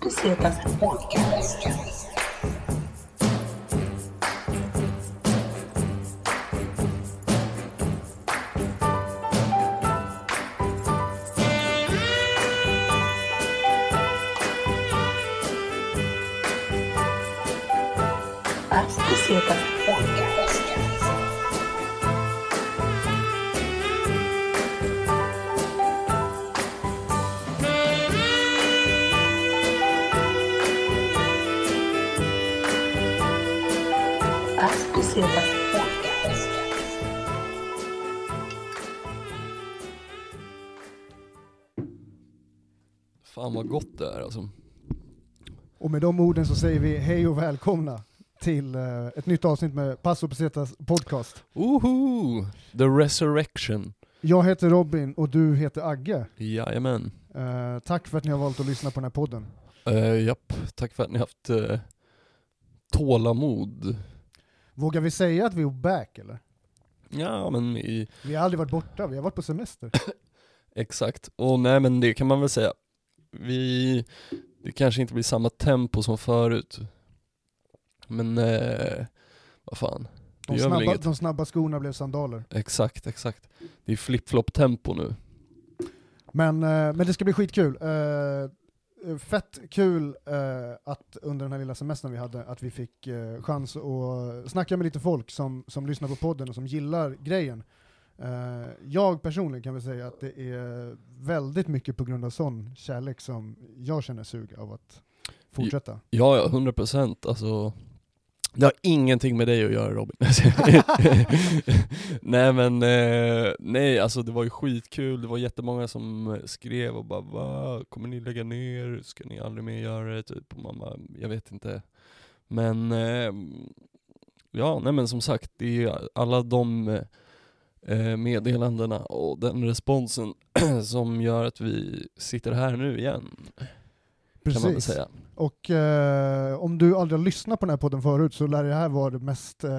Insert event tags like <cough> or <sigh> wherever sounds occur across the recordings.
Pesetas Podcast. Fan vad gott det är alltså. Och med de orden så säger vi hej och välkomna till eh, ett nytt avsnitt med Passo Pesetas podcast. Woho! The resurrection. Jag heter Robin och du heter Agge. Jajamän. Eh, tack för att ni har valt att lyssna på den här podden. Uh, japp, tack för att ni haft uh, tålamod. Vågar vi säga att vi är back eller? Ja men i, Vi har aldrig varit borta, vi har varit på semester. <coughs> exakt. Och nej men det kan man väl säga. Vi, det kanske inte blir samma tempo som förut. Men eh, vad fan. Det De snabba, de snabba skorna blev sandaler. Exakt, exakt. Det är flip-flop tempo nu. Men, eh, men det ska bli skitkul. Eh, fett kul eh, att under den här lilla semestern vi hade, att vi fick eh, chans att snacka med lite folk som, som lyssnar på podden och som gillar grejen. Eh, jag personligen kan väl säga att det är väldigt mycket på grund av sån kärlek som jag känner sug av att fortsätta. Ja, ja, 100 procent. Alltså, det har ingenting med dig att göra Robin. <laughs> nej men, eh, nej alltså det var ju skitkul, det var jättemånga som skrev och bara va, kommer ni lägga ner, ska ni aldrig mer göra det? Typ, och mamma, jag vet inte. Men, eh, ja nej men som sagt, det är alla de eh, meddelandena och den responsen <clears throat> som gör att vi sitter här nu igen, kan man säga. Och eh, om du aldrig har lyssnat på den här podden förut så lär det här vara det mest eh,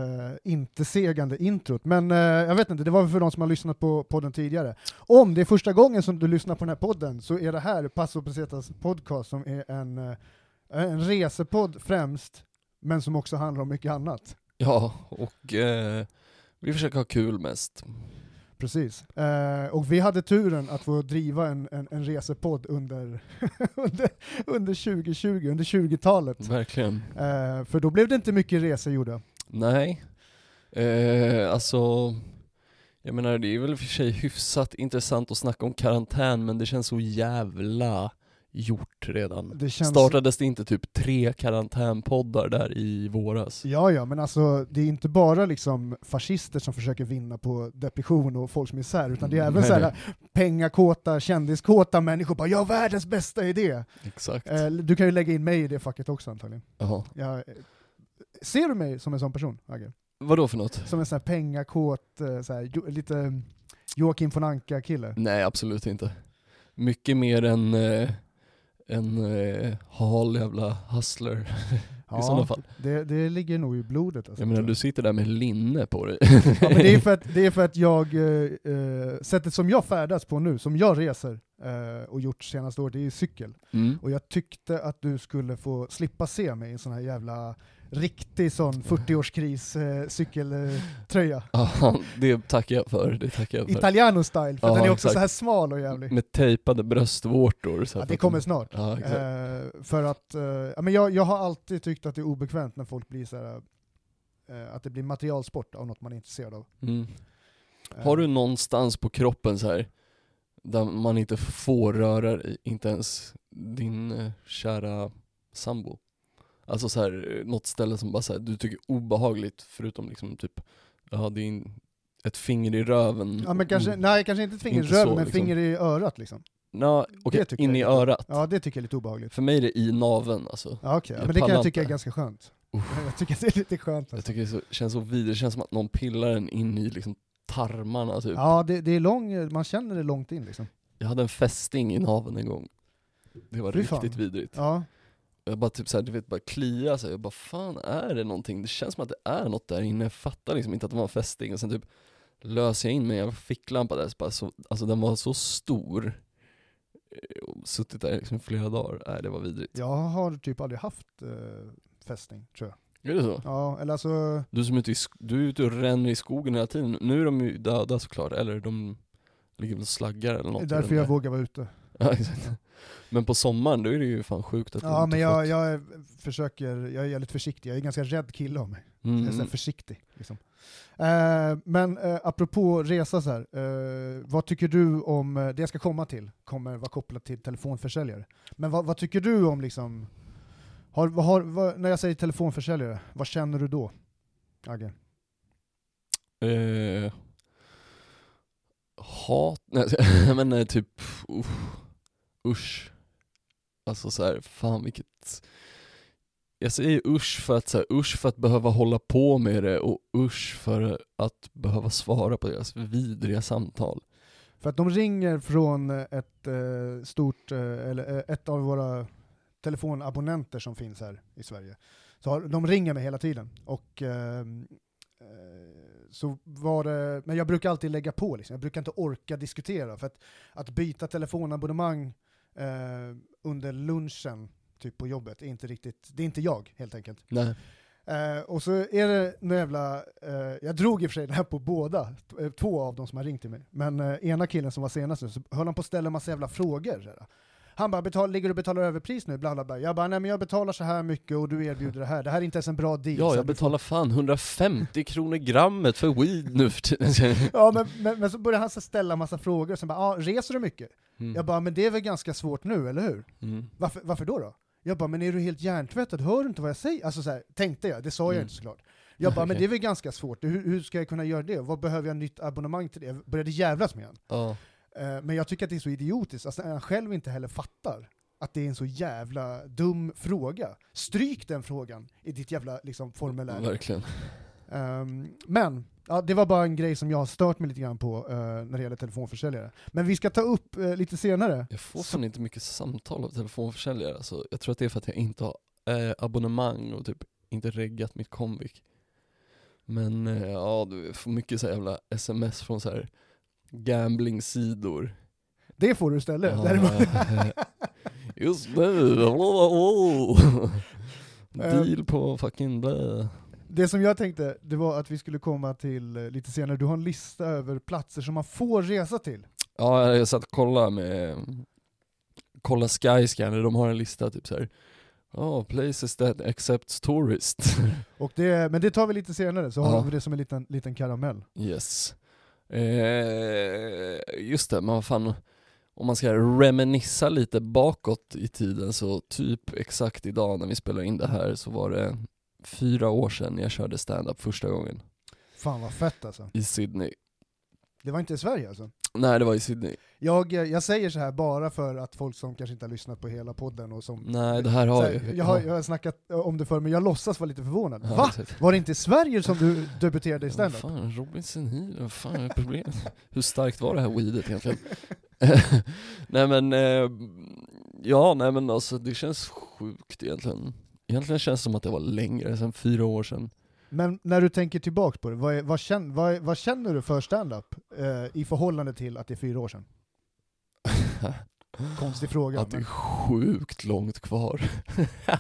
intesegande introt. Men eh, jag vet inte, det var för de som har lyssnat på podden tidigare. Om det är första gången som du lyssnar på den här podden så är det här Passo Pesetas podcast som är en, eh, en resepodd främst, men som också handlar om mycket annat. Ja, och eh, vi försöker ha kul mest. Precis. Eh, och vi hade turen att få driva en, en, en resepodd under, <laughs> under, under 2020, under 20-talet. Verkligen. Eh, för då blev det inte mycket resor gjorda. Nej, eh, alltså jag menar det är väl för sig hyfsat intressant att snacka om karantän men det känns så jävla gjort redan. Det känns... Startades det inte typ tre karantänpoddar där i våras? Ja, ja, men alltså det är inte bara liksom fascister som försöker vinna på depression och folks misär, utan det är även Nej, så här pengakåta, kändiskåta människor bara ”jag har världens bästa idé”. Exakt. Eh, du kan ju lägga in mig i det facket också antagligen. Jag, eh, ser du mig som en sån person, Agge? Vadå för något? Som en sån här pengakåt, eh, så här, lite mm, Joakim von Anka-kille? Nej absolut inte. Mycket mer än eh, en eh, hal jävla hustler <laughs> i sådana fall. Det, det ligger nog i blodet. Alltså, Jag menar du sitter där med linne på dig. Ja, men det, är för att, det är för att jag, eh, eh, sättet som jag färdas på nu, som jag reser eh, och gjort senaste året, det är cykel. Mm. Och jag tyckte att du skulle få slippa se mig i en sån här jävla riktig sån 40-årskris eh, cykeltröja. <laughs> Ja, det tackar jag för. Det tackar jag för. Italiano style, för Ja, den är också exakt. så här smal och jävlig. Med tejpade bröstvårtor. Så Ja, det de- kommer snart. Ja. Eh, för att, eh, men jag, jag har alltid tyckt att det är obekvämt när folk blir så här, eh, att det blir materialsport av något man är intresserad av. Mm. Eh, Har du någonstans på kroppen så här där man inte får röra inte ens din eh, kära sambo? Alltså så här, något ställe som bara så här, du tycker är obehagligt förutom liksom typ, ja din, ett finger i röven. Ja men kanske, Mm. nej kanske inte ett finger i röven, men liksom. finger i örat liksom. Nå, Det tycker in jag i är örat. Ja det tycker jag är lite obehagligt. För mig är det i naveln alltså. Ja okej, Jag men det kan jag tycka är ganska skönt. Uff. Jag tycker att det är lite skönt Jag alltså. tycker det så, känns så vidrigt, det känns som att någon pillar en in i liksom tarmarna typ. Ja det, det är lång, man känner det långt in liksom. Jag hade en fästing i naveln en gång. Det var Fy fan. riktigt vidrigt. Ja, Jag bara typ såhär, du vet bara klia sig, jag bara fan är det någonting? Det känns som att det är något där inne, jag fattar liksom inte att det var en fästing och sen typ löser jag in mig en jävla ficklampa där, så bara så, alltså den var så stor eh, och suttit där liksom flera dagar, nej det var vidrigt. Jag har typ aldrig haft eh, fästing, tror jag. Är det så? Ja, eller alltså, Du som är ute i, du är ute och ränner i skogen hela tiden, nu är de ju döda såklart, eller de ligger väl och slaggar eller det något. är i därför jag vågar vara ute. Ja, exakt. Men på sommaren, då är det ju fan sjukt att Ja, men jag, jag är- försöker, jag är jävligt försiktig, jag är en ganska rädd kille av mig. Mm. Jag är så här försiktig. Liksom. Eh, men eh, apropå resa så här, eh, vad tycker du om, eh, det jag ska komma till kommer vara kopplat till telefonförsäljare. Men vad, vad tycker du om liksom, har, har, vad, när jag säger telefonförsäljare, vad känner du då? Agge? Eh, hat, <laughs> nej men eh, typ, usch, usch. Alltså så här, fan vilket Jag säger usch för att så här, usch för att behöva hålla på med det och usch för att behöva svara på deras vidriga samtal. För att de ringer från ett eh, stort, eh, eller eh, ett av våra telefonabonnenter som finns här i Sverige. Så har, de ringer mig hela tiden. Och eh, eh, så var det, men jag brukar alltid lägga på liksom. jag brukar inte orka diskutera. För att, att byta telefonabonnemang eh, under lunchen, typ på jobbet, är inte riktigt, det är inte jag helt enkelt. Nej. Eh, och så är det några jävla, eh, jag drog i och för sig det här på båda, två av dem som har ringt till mig. Men eh, ena killen som var senast nu, så höll han på att ställa en massa jävla frågor. Så här. Han bara, betal, ligger du och betalar överpris nu? Bla, bla, bla. Jag bara, nej men jag betalar så här mycket och du erbjuder det här. Det här är inte ens en bra deal. Ja, jag betalar fan 150 kronor grammet för weed nu för tiden. <laughs> Ja, men, men, men så började han så ställa en massa frågor, sen bara, ah, reser du mycket? Mm. Jag bara, men det är väl ganska svårt nu, eller hur? Mm. Varför, varför då då? Jag bara, men är du helt hjärntvättad? Hör du inte vad jag säger? Alltså så här, tänkte jag, det sa jag Mm. inte såklart. Jag bara, men Okej. det är väl ganska svårt, hur, hur ska jag kunna göra det? Vad behöver jag nytt abonnemang till det? Jag började jävlas med honom. Ja. Eh, men jag tycker att det är så idiotiskt, alltså, han själv inte heller fattar att det är en så jävla dum fråga. Stryk den frågan i ditt jävla liksom, formulär. Verkligen. Ehm, men, ja, det var bara en grej som jag har stört mig lite grann på eh, när det gäller telefonförsäljare. Men vi ska ta upp eh, lite senare, Jag får fan inte mycket samtal av telefonförsäljare, alltså, jag tror att det är för att jag inte har eh, abonnemang och typ inte reggat mitt Comviq. Men ja, du får mycket så jävla sms från så här gambling-sidor. det får du istället. <laughs> <laughs> Eh, Just nu, deal på fucking blä. det som jag tänkte, det var att vi skulle komma till eh, lite senare, du har en lista över platser som man får resa till. Ja, jag satt och kollade med, kolla Skyscanner, de har en lista typ så här. Oh, places that accepts tourists. Och det, men det tar vi lite senare, så Ja. har vi det som en liten, liten karamell. Yes. Eh, just det, men vad fan, om man ska reminissa lite bakåt i tiden så typ exakt idag när vi spelar in det här så var det fyra år sedan jag körde stand-up första gången Fan vad fett alltså. i Sydney. Det var inte i Sverige alltså? Nej det var i Sydney. Jag, jag säger så här bara för att folk som kanske inte har lyssnat på hela podden och som... Nej det här har så jag här, jag, har, jag har snackat eh, om det förr, men jag låtsas vara lite förvånad. Ja, Va? exakt. Var det inte i Sverige som du debuterade i standup? fan, Robin Senil, vad fan är problemet? <laughs> Hur starkt var det här weedet egentligen? <laughs> nej men, eh, ja nej men alltså det känns sjukt egentligen. Egentligen känns det som att det var längre, sen fyra år sedan. Men när du tänker tillbaka på det, vad, är, vad, känner, vad, är, vad känner du för standup eh, i förhållande till att det är fyra år sedan? <laughs> Konstig fråga. Att det är Men, sjukt långt kvar.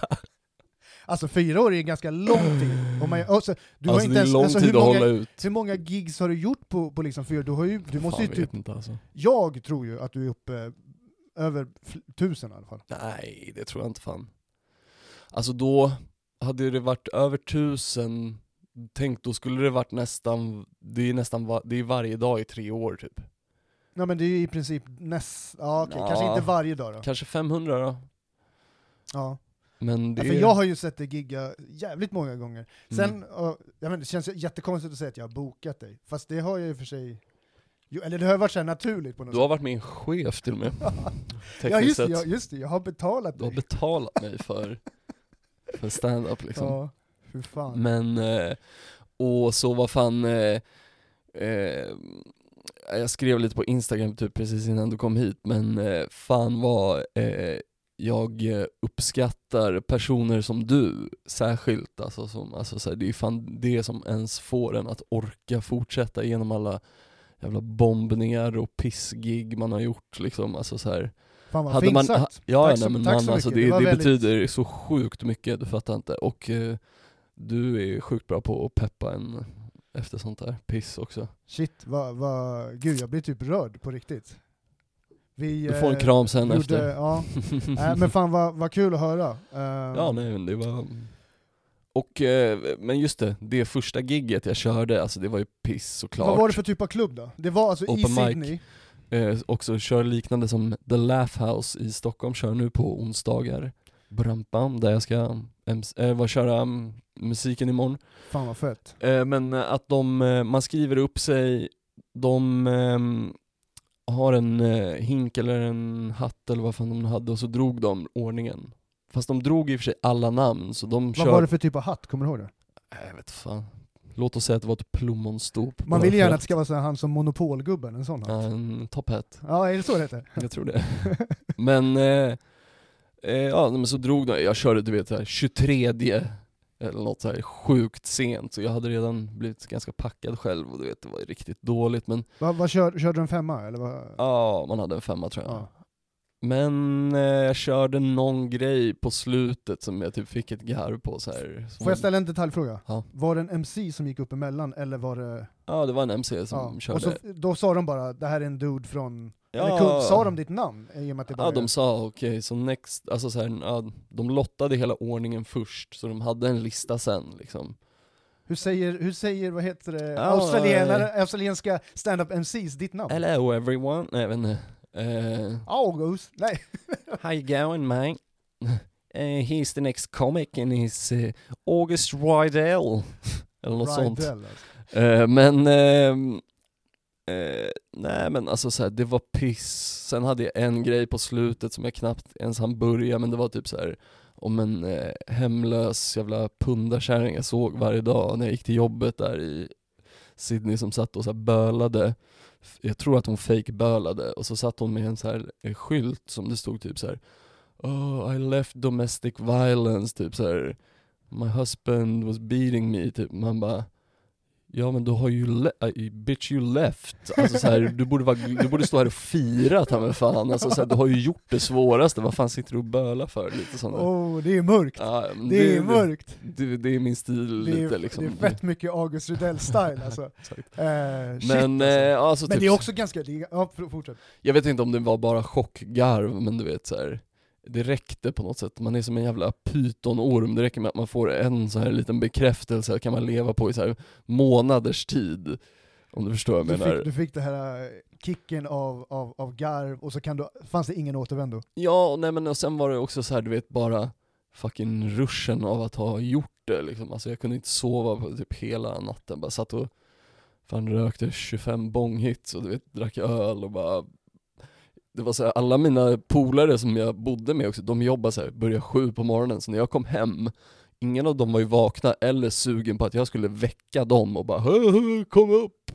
<laughs> alltså fyra år är en ganska lång tid. Om man, alltså, du har alltså inte det är ens, lång alltså, tid hur, att många, hålla ut. hur många gigs har du gjort på, på liksom fyra? Du, har ju, du måste ju typ, inte alltså. jag tror ju att du är uppe över tusen i alla fall. Nej, det tror jag inte fan. Alltså då hade det varit över tusen, tänk då skulle det varit nästan, det är nästan, va, det är varje dag i tre år typ. Nej men det är ju i princip näst, ja okej, Ja. kanske inte varje dag då. Kanske 500 då. Ja. Men det Ja, för är... jag har ju sett dig gigga jävligt många gånger. Sen, Mm. ja, jag vet, det känns jättekonstigt att säga att jag har bokat dig, fast det har jag ju för sig, jo, eller det har varit så naturligt på något Du har sätt. varit min chef till och med. <laughs> Ja just det, sett. ja, just det, jag har betalat Du har dig. betalat mig för, för stand-up liksom. Ja, hur fan. Men, eh, och så vad fan, eh, eh, jag skrev lite på Instagram typ precis innan du kom hit, men eh, fan vad eh, jag uppskattar personer som du särskilt, alltså, som, alltså så här, det är fan det som ens får en att orka fortsätta genom alla jävla bombningar och pissgig man har gjort liksom, alltså så här. Fan vad Hade fint man, sagt. ja, Tack nej, så- men tack man, så alltså, mycket. det, det väldigt- betyder så sjukt mycket, du fattar inte. Och eh, du är sjukt bra på att peppa en efter sånt där piss också. Shit, vad, vad, gud jag blir typ rörd på riktigt. Vi, Du får en eh, kram sen gjorde, efter. Ja, <laughs> äh, men fan vad, vad kul att höra. Eh, Ja, nej men det var... Och, eh, men just det, det första gigget jag körde, alltså det var ju piss såklart. vad var det för typ av klubb då? Det var alltså i Open mic. Eh, också kör liknande som The Laugh House i Stockholm, kör nu på onsdagar. Brampam, där jag ska MC, eh, vad, köra um, musiken imorgon. fan vad fett. Eh, men att de, eh, man skriver upp sig, de ehm, har en eh, hink eller en hatt eller vad fan de hade och så drog de ordningen. Fast de drog i och för sig alla namn, så de Vad kör... var det för typ av hatt, kommer du ihåg det? Nej, Jag vet fan. Låt oss säga att det var ett plommonstop. Man vill gärna att det ska vara så han som monopolgubben, en sån hatt. en top hat. Ja, är det så det heter? Jag tror det. <laughs> men, eh, eh, ja men så drog de, jag körde du vet här 23 eller något så här sjukt sent, så jag hade redan blivit ganska packad själv och du vet det var riktigt dåligt men Vad, vad kör, körde du en femma eller vad? ja, man hade en femma tror jag. Ja. Men eh, jag körde någon grej på slutet som jag typ fick ett garv på så här. som- Får jag ställa en detaljfråga? Ja. Var det en MC som gick upp emellan eller var det... Ja det var en MC som Ja. körde. Och så, då sa de bara, det här är en dude från... ja, Eller sa de ditt namn? I och med att det bara Ja de sa okej, så next, alltså så här, ja, de lottade hela ordningen först, så de hade en lista sen liksom. Hur säger, hur säger, vad heter det, australienare, australienska stand-up MCs ditt namn? Hello everyone, nej jag vet inte. Eh, August? Nej. <laughs> how you going mate? Uh, he's the next comic and he's uh, August Rydell. Eller något sånt. Alltså. Eh, men, ehm, eh, nej men alltså så här, det var piss. Sen hade jag en grej på slutet som jag knappt ens hann börja, men det var typ så här om en eh, hemlös jävla pundarkärring jag såg varje dag när jag gick till jobbet där i Sydney som satt och så här bölade. Jag tror att hon fake bölade och så satt hon med en så här en skylt som det stod typ så här. Oh, I left domestic violence, typ så här. My husband was beating me, typ. Man bara Ja men du har ju le- äh, bitch you left, alltså så här, du, borde vara, du borde stå här och fira ta mig fan, alltså så här, du har ju gjort det svåraste, vad fan sitter du och bölar för? Lite sånt där. Oh, det är mörkt. Ja, men det är mörkt. Det, det är min stil Det är, lite liksom. det är fett mycket August Rydell-style alltså. <laughs> Shit, Men, alltså. alltså, Men typ, det är också ganska, det ja fortsätt. jag vet inte om det var bara chockgarv, men du vet så här. Det räckte på något sätt, man är som en jävla pytonorm, det räcker med att man får en så här liten bekräftelse, kan man leva på i så här månaders tid. Om du förstår vad Du jag menar. fick, du fick det här eh, kicken av, av, av garv och så kan du, fanns det ingen återvändo. Ja, nej men och sen var det också så här, du vet bara fucking ruschen av att ha gjort det liksom. Alltså jag kunde inte sova på typ hela natten, bara satt och fan rökte 25 bonghits och du vet, drack öl och bara det var så här, alla mina polare som jag bodde med också, de jobbade så här, började sju på morgonen, så när jag kom hem Ingen av dem var ju vakna eller sugen på att jag skulle väcka dem och bara "Hö, hö, kom upp!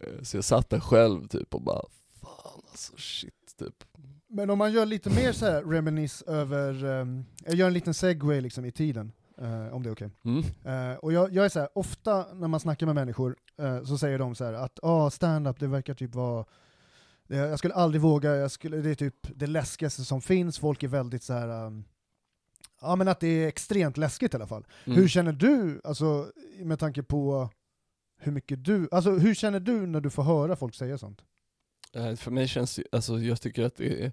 Eh, Så jag satt där själv typ och bara fan alltså shit typ Men om man gör lite mer så här reminisce över, ehm, jag gör en liten segway liksom i tiden, eh, om det är okej. mm. Eh, och jag, jag är så här, ofta när man snackar med människor eh, så säger de så här att ah, stand-up det verkar typ vara jag skulle aldrig våga, jag skulle, det är typ det läskigaste som finns, folk är väldigt så här. ehm, ja men att det är extremt läskigt i alla fall. Mm. Hur känner du, alltså med tanke på hur mycket du, alltså hur känner du när du får höra folk säga sånt? Eh, För mig känns det, alltså jag tycker att det är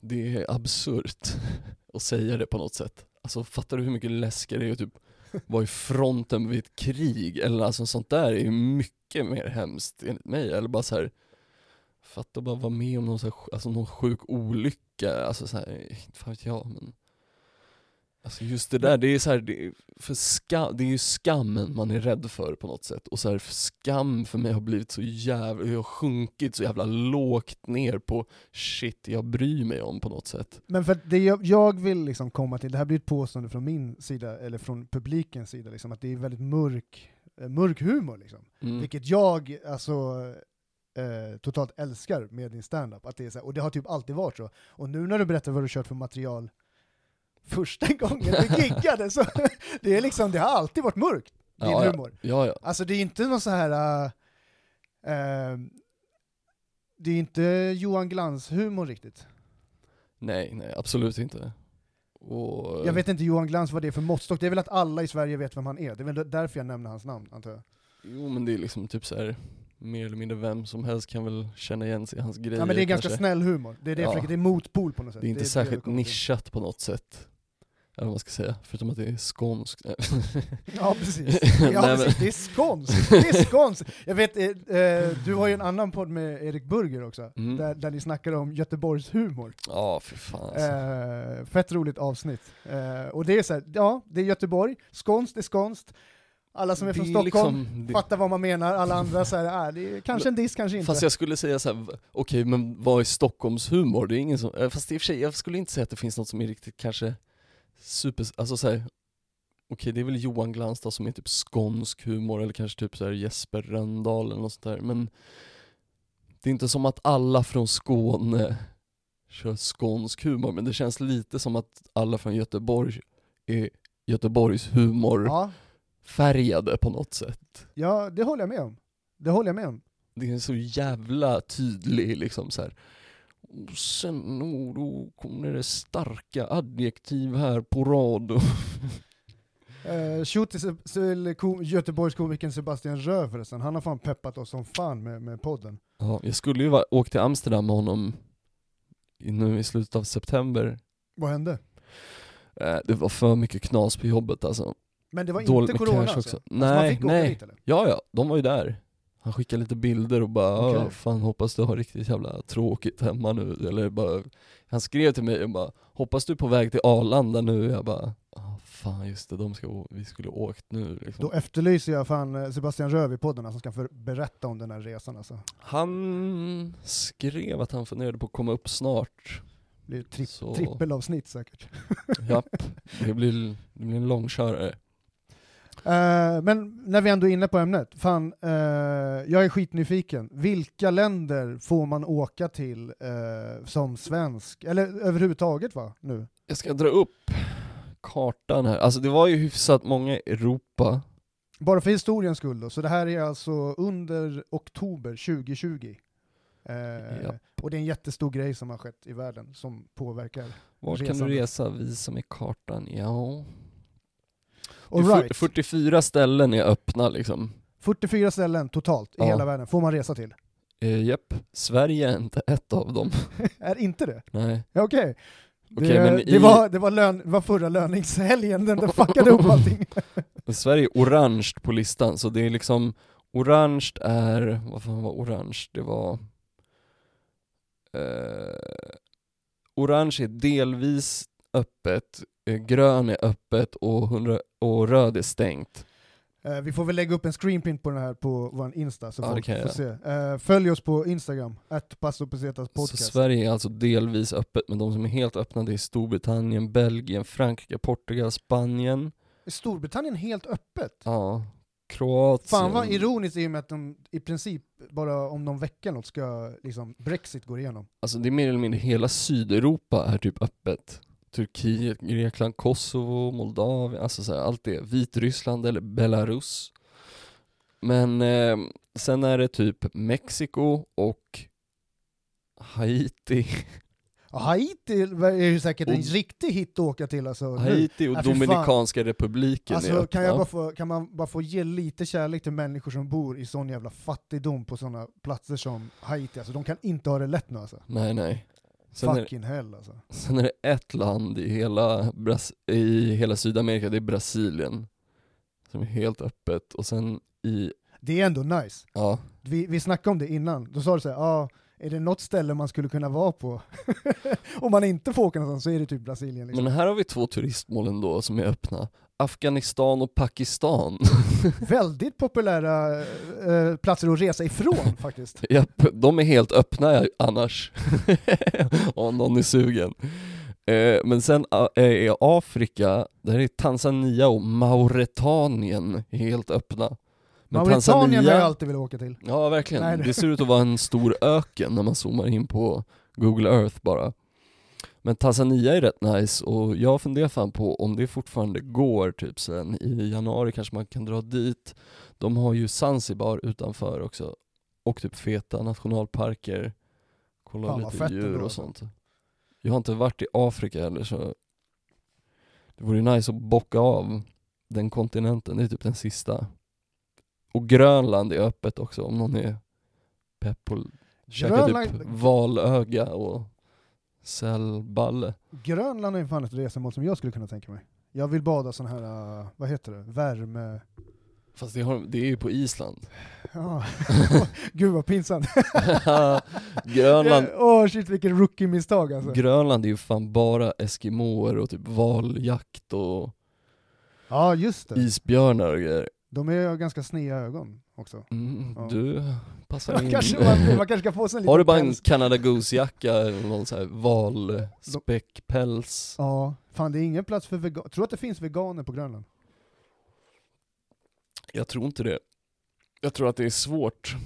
Det är absurt <laughs> att säga det på något sätt Alltså fattar du hur mycket läskigare det är att typ vara i fronten vid ett krig? Eller alltså sånt där är ju mycket mer hemskt enligt mig, eller bara så här. Fatta bara vara med om någon, så här, alltså någon sjuk olycka, alltså så här, inte fan vet jag men Alltså just det där, det är så här, det är, för ska, det är ju skammen man är rädd för på något sätt. Och så här, skam för mig har blivit så jävla, jag har sjunkit så jävla lågt ner på shit jag bryr mig om på något sätt. Men för det jag, jag vill liksom komma till, det här blir ett påstående från min sida, eller från publikens sida, liksom, att det är väldigt mörk, eh, mörk humor. Liksom. Mm. Vilket jag alltså, eh, totalt älskar med din standup. Att det är så här, och det har typ alltid varit så. Och nu när du berättar vad du kört för material första <laughs> gången du giggade, så <laughs> det, är liksom, det har alltid varit mörkt, din Ja, humor. Ja, ja. Alltså det är inte någon så här... äh, det är inte Johan Glans-humor riktigt. Nej, nej absolut inte. Och, Jag vet inte Johan Glans vad det är för måttstock, det är väl att alla i Sverige vet vem han är, det är väl därför jag nämner hans namn antar jag. Jo men det är liksom typ så här mer eller mindre vem som helst kan väl känna igen sig i hans grejer Ja men det är ganska kanske. snäll humor, det är det jag Ja. försöker, det är motpol på något sätt. Det är inte jag särskilt kommer till. nischat på något sätt. Eller vad man ska säga, förutom att det är skånskt. <laughs> Ja precis, ja, precis. det är skånskt, det är skånskt! Jag vet, eh, eh, du har ju en annan podd med Erik Burger också, Mm. där, där ni snackar om Göteborgs humor. Ja, för fan alltså. Eh, fett roligt avsnitt. Eh, och det är så här, ja, det är Göteborg, skånskt är skånskt, alla som är, från Det Stockholm liksom- det- fattar vad man menar, alla andra så här, äh, det är kanske en diss, kanske inte. Fast jag skulle säga så okej men vad är Stockholms humor? Det är ingen som, fast i och för sig, jag skulle inte säga att det finns något som är riktigt kanske super, alltså så här. Okej det är väl Johan Glans då som är typ skånsk humor, eller kanske typ så här Jesper Rönndahl eller något sånt där, men det är inte som att alla från Skåne kör skånsk humor, men det känns lite som att alla från Göteborg är Göteborgs humor Ja, färgade på något sätt. ja, det håller jag med om. Det håller jag med om. det är så jävla tydlig liksom så här. Och sen oh, då kommer det starka adjektiv här på rad. Uh, <laughs> Shoot till, till ko- Göteborgskomikern Sebastian Rö förresten, han har fan peppat oss som fan med, med podden. Ja, jag skulle ju va- åkt till Amsterdam med honom i- nu i slutet av september. Vad hände? Eh, det var för mycket knas på jobbet alltså. Men det var Dåligt inte corona cash alltså? också. alltså man Nej, fick åka nej. dit eller? Ja, ja, de var ju där. Han skickade lite bilder och bara. "Ja, fan hoppas du har riktigt jävla tråkigt hemma nu, eller bara Han skrev till mig och bara 'Hoppas du är på väg till Arlanda nu?' Jag bara ah, 'Fan just det, de ska, vi skulle åkt nu' liksom. Då efterlyser jag fan eh, Sebastian Rö i podden som ska berätta om den här resan alltså. Han skrev att han funderade på att komma upp snart. Det blir tri- Så- trippelavsnitt säkert. Japp, <laughs> det blir, det blir en långkörare. Eh, men när vi ändå är inne på ämnet, fan, eh, jag är skitnyfiken. Vilka länder får man åka till eh, som svensk? Eller överhuvudtaget va, nu? Jag ska dra upp kartan här. Alltså det var ju hyfsat många i Europa. Bara för historiens skull då, så det här är alltså under oktober 2020. Eh, Japp. och det är en jättestor grej som har skett i världen som påverkar. Vart kan du resa? Visa mig kartan. Ja. Det All right. 44 ställen är öppna liksom. 44 ställen totalt i Ja. hela världen får man resa till. Eh, japp, Sverige är inte ett av dem. <laughs> är inte det? Nej. Okej. Okej, det, men det, i- var, det, var lön, det var förra löningshelgen, den där fuckade upp <laughs> allting. Sverige är orange på listan, så det är liksom Orange är, vad fan var orange? Det var eh, Orange är delvis öppet, grön är öppet och, 100, och röd är stängt. Eh, vi får väl lägga upp en screenprint på den här på vår Insta så Ja, folk jag får se. Eh, följ oss på Instagram, att Pesetas Så podcast. Sverige är alltså delvis öppet, men de som är helt öppna det är Storbritannien, Belgien, Frankrike, Portugal, Spanien, Är Storbritannien helt öppet? ja, Kroatien. Fan vad ironiskt i och med att de i princip bara om någon vecka något ska liksom Brexit går igenom. Alltså det är mer eller mindre hela Sydeuropa är typ öppet. Turkiet, Grekland, Kosovo, Moldavien, alltså så här, allt det. Vitryssland eller Belarus. Men eh, sen är det typ Mexiko och Haiti. Ja, Haiti är ju säkert en Och- riktig hit att åka till alltså. Haiti och Ja, fy fan. Dominikanska republiken är Alltså öppna. kan, jag bara få, kan man bara få ge lite kärlek till människor som bor i sån jävla fattigdom på sådana platser som Haiti, alltså de kan inte ha det lätt nu alltså. Nej nej. Sen är, Fucking hell alltså. sen är det ett land i hela, Bras- i hela Sydamerika, det är Brasilien. Som är helt öppet. Och sen i, Det är ändå nice. ja, Vi, vi snackade om det innan, då sa du såhär, ah, är det något ställe man skulle kunna vara på? <laughs> om man inte får åka någonstans så är det typ Brasilien liksom. Men här har vi två turistmål ändå som är öppna. Afghanistan och Pakistan. <laughs> Väldigt populära eh, platser att resa ifrån <laughs> faktiskt. Japp, de är helt öppna annars. <laughs> Om någon är sugen. Eh, men sen eh, är Afrika, där är Tanzania och Mauretanien helt öppna. Men Mauretanien har jag alltid velat åka till. Ja verkligen, Nej, det ser ut att vara en stor öken när man zoomar in på Google Earth bara. Men Tanzania är rätt nice och jag funderar fan på om det fortfarande går typ sen i januari kanske man kan dra dit. De har ju Zanzibar utanför också och typ feta nationalparker. kolla Fan, lite djur och alltså. sånt. Jag har inte varit i Afrika heller så det vore nice att bocka av den kontinenten, det är typ den sista. Och Grönland är öppet också om någon är pepp på att käka typ Grönland- valöga och sälballe. Grönland är ju fan ett resmål som jag skulle kunna tänka mig. Jag vill bada sån här, uh, vad heter det, värme... Fast det, har, det är ju på Island. Ja. <laughs> Gud vad pinsamt. <laughs> Grönland, Åh shit vilket rookie-misstag alltså. Grönland är ju fan bara eskimoer och typ valjakt och Ja just det. isbjörnar och grejer. De är ju ganska sneda ögon också. Mm, Ja. Du passar in. kanske, man, man kanske ska få sig en Har du bara en. Canada Goose-jacka eller någon sån här valspäckpäls? Ja, fan det är ingen plats för veganer. Tror du att det finns veganer på Grönland? Jag tror inte det. Jag tror att det är svårt.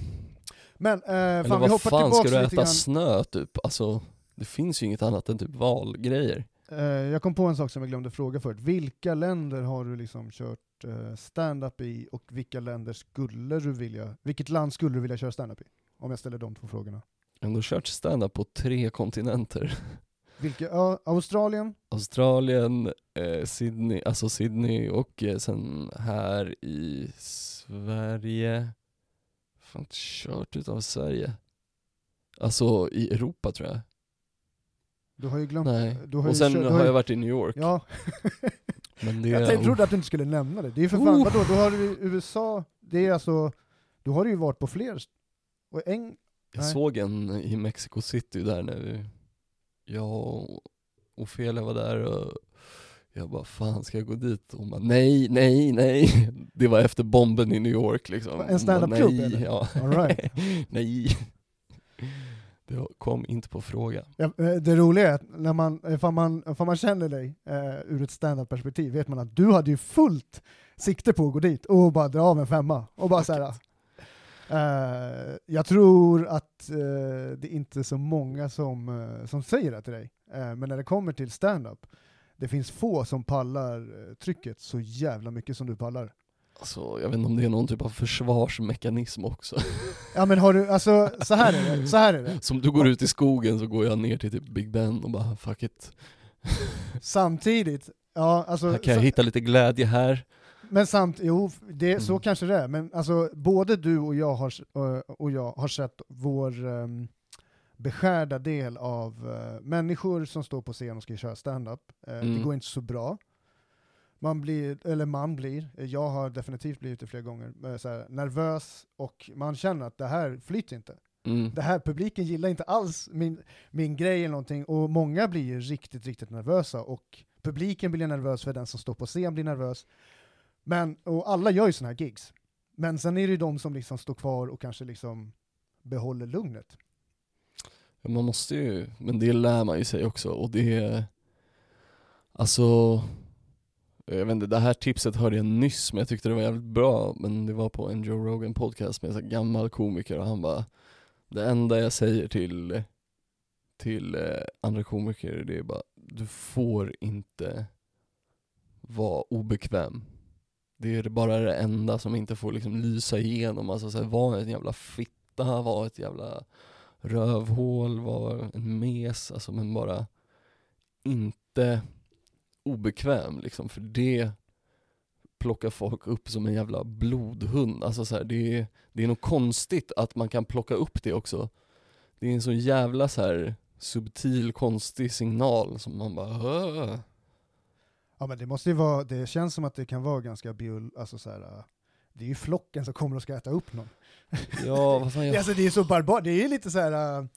Men, eh, Eller fan vi vad hoppar fan ska du äta grann. snö typ? Alltså, det finns ju inget annat än typ valgrejer. Eh, jag kom på en sak som jag glömde fråga förut. Vilka länder har du liksom kört eh, stand-up i och vilka länder skulle du vilja, vilket land skulle du vilja köra stand-up i? Om jag ställer de två frågorna. Jag har ändå kört stand-up på tre kontinenter. Vilka, ja, Australien, Australien, eh, Sydney, alltså Sydney och eh, sen här i Sverige. Fan inte kört utav Sverige. Alltså i Europa tror jag. du har ju glömt... Nej. Har Och ju sen kört- har jag varit i New York. Ja, <laughs> det, jag tänkte, trodde att du inte skulle nämna det. Det är för fan, Oh. vadå, då har du i USA, det är alltså, då har du ju varit på fler, och en, Jag Nej. såg en i Mexico City där när vi, jag och Ofelia var där och jag bara fan ska jag gå dit? Och hon bara nej, nej, nej. Det var efter bomben i New York liksom. En stand-up-klubb, eller? Ja. all right. <laughs> nej. Det kom inte på fråga. Ja, eh, det roliga är att när man, ifall man, ifall man känner dig eh, ur ett stand-up perspektiv vet man att du hade ju fullt sikte på att gå dit och bara dra av en femma. Och bara så här, eh, jag tror att eh, det är inte så många som, eh, som säger det till dig, eh, men när det kommer till stand-up det finns få som pallar eh, trycket så jävla mycket som du pallar. Alltså, jag vet inte om det är någon typ av försvarsmekanism också. <laughs> Ja men har du, alltså så här är det, så här är det. Som du går ut i skogen så går jag ner till typ Big Ben och bara fuck it. Samtidigt, ja alltså Här kan jag så- hitta lite glädje här. Men samt, jo, det, så Mm. kanske det är, men alltså både du och jag har, s- och- jag har sett vår um, beskärda del av eh, människor som står på scen och ska köra stand-up. Eh, Det Mm. går inte så bra. Man blir, eller man blir, jag har definitivt blivit det flera gånger, eh, så här, nervös och man känner att det här flyter inte. Mm. Det här, publiken gillar inte alls min, min grej eller någonting, och många blir ju riktigt, riktigt nervösa, och publiken blir nervös för den som står på scen blir nervös. Men, och alla gör ju sådana här gigs. Men sen är det ju de som liksom står kvar och kanske liksom behåller lugnet. Ja, man måste ju, men det lär man ju sig också och det, alltså, Eh, jag vet inte, det här tipset hörde jag nyss men jag tyckte det var jävligt bra, men det var på en Joe Rogan podcast med en gammal komiker och han bara, det enda jag säger till, till eh, andra komiker det är bara, du får inte vara obekväm. Det är bara det enda som inte får liksom lysa igenom, alltså så här, var en jävla fitta, var ett jävla rövhål, var en mes, alltså men bara inte obekväm liksom, för det plockar folk upp som en jävla blodhund. Alltså så här, det, är, det är nog konstigt att man kan plocka upp det också. Det är en så jävla så här subtil, konstig signal som man bara "Åh." Ja men det måste ju vara, det känns som att det kan vara ganska bio, alltså så här, det är ju flocken som kommer och ska äta upp någon. <laughs> Ja, vad fan jag... Alltså det är så barbariskt, det är lite så här,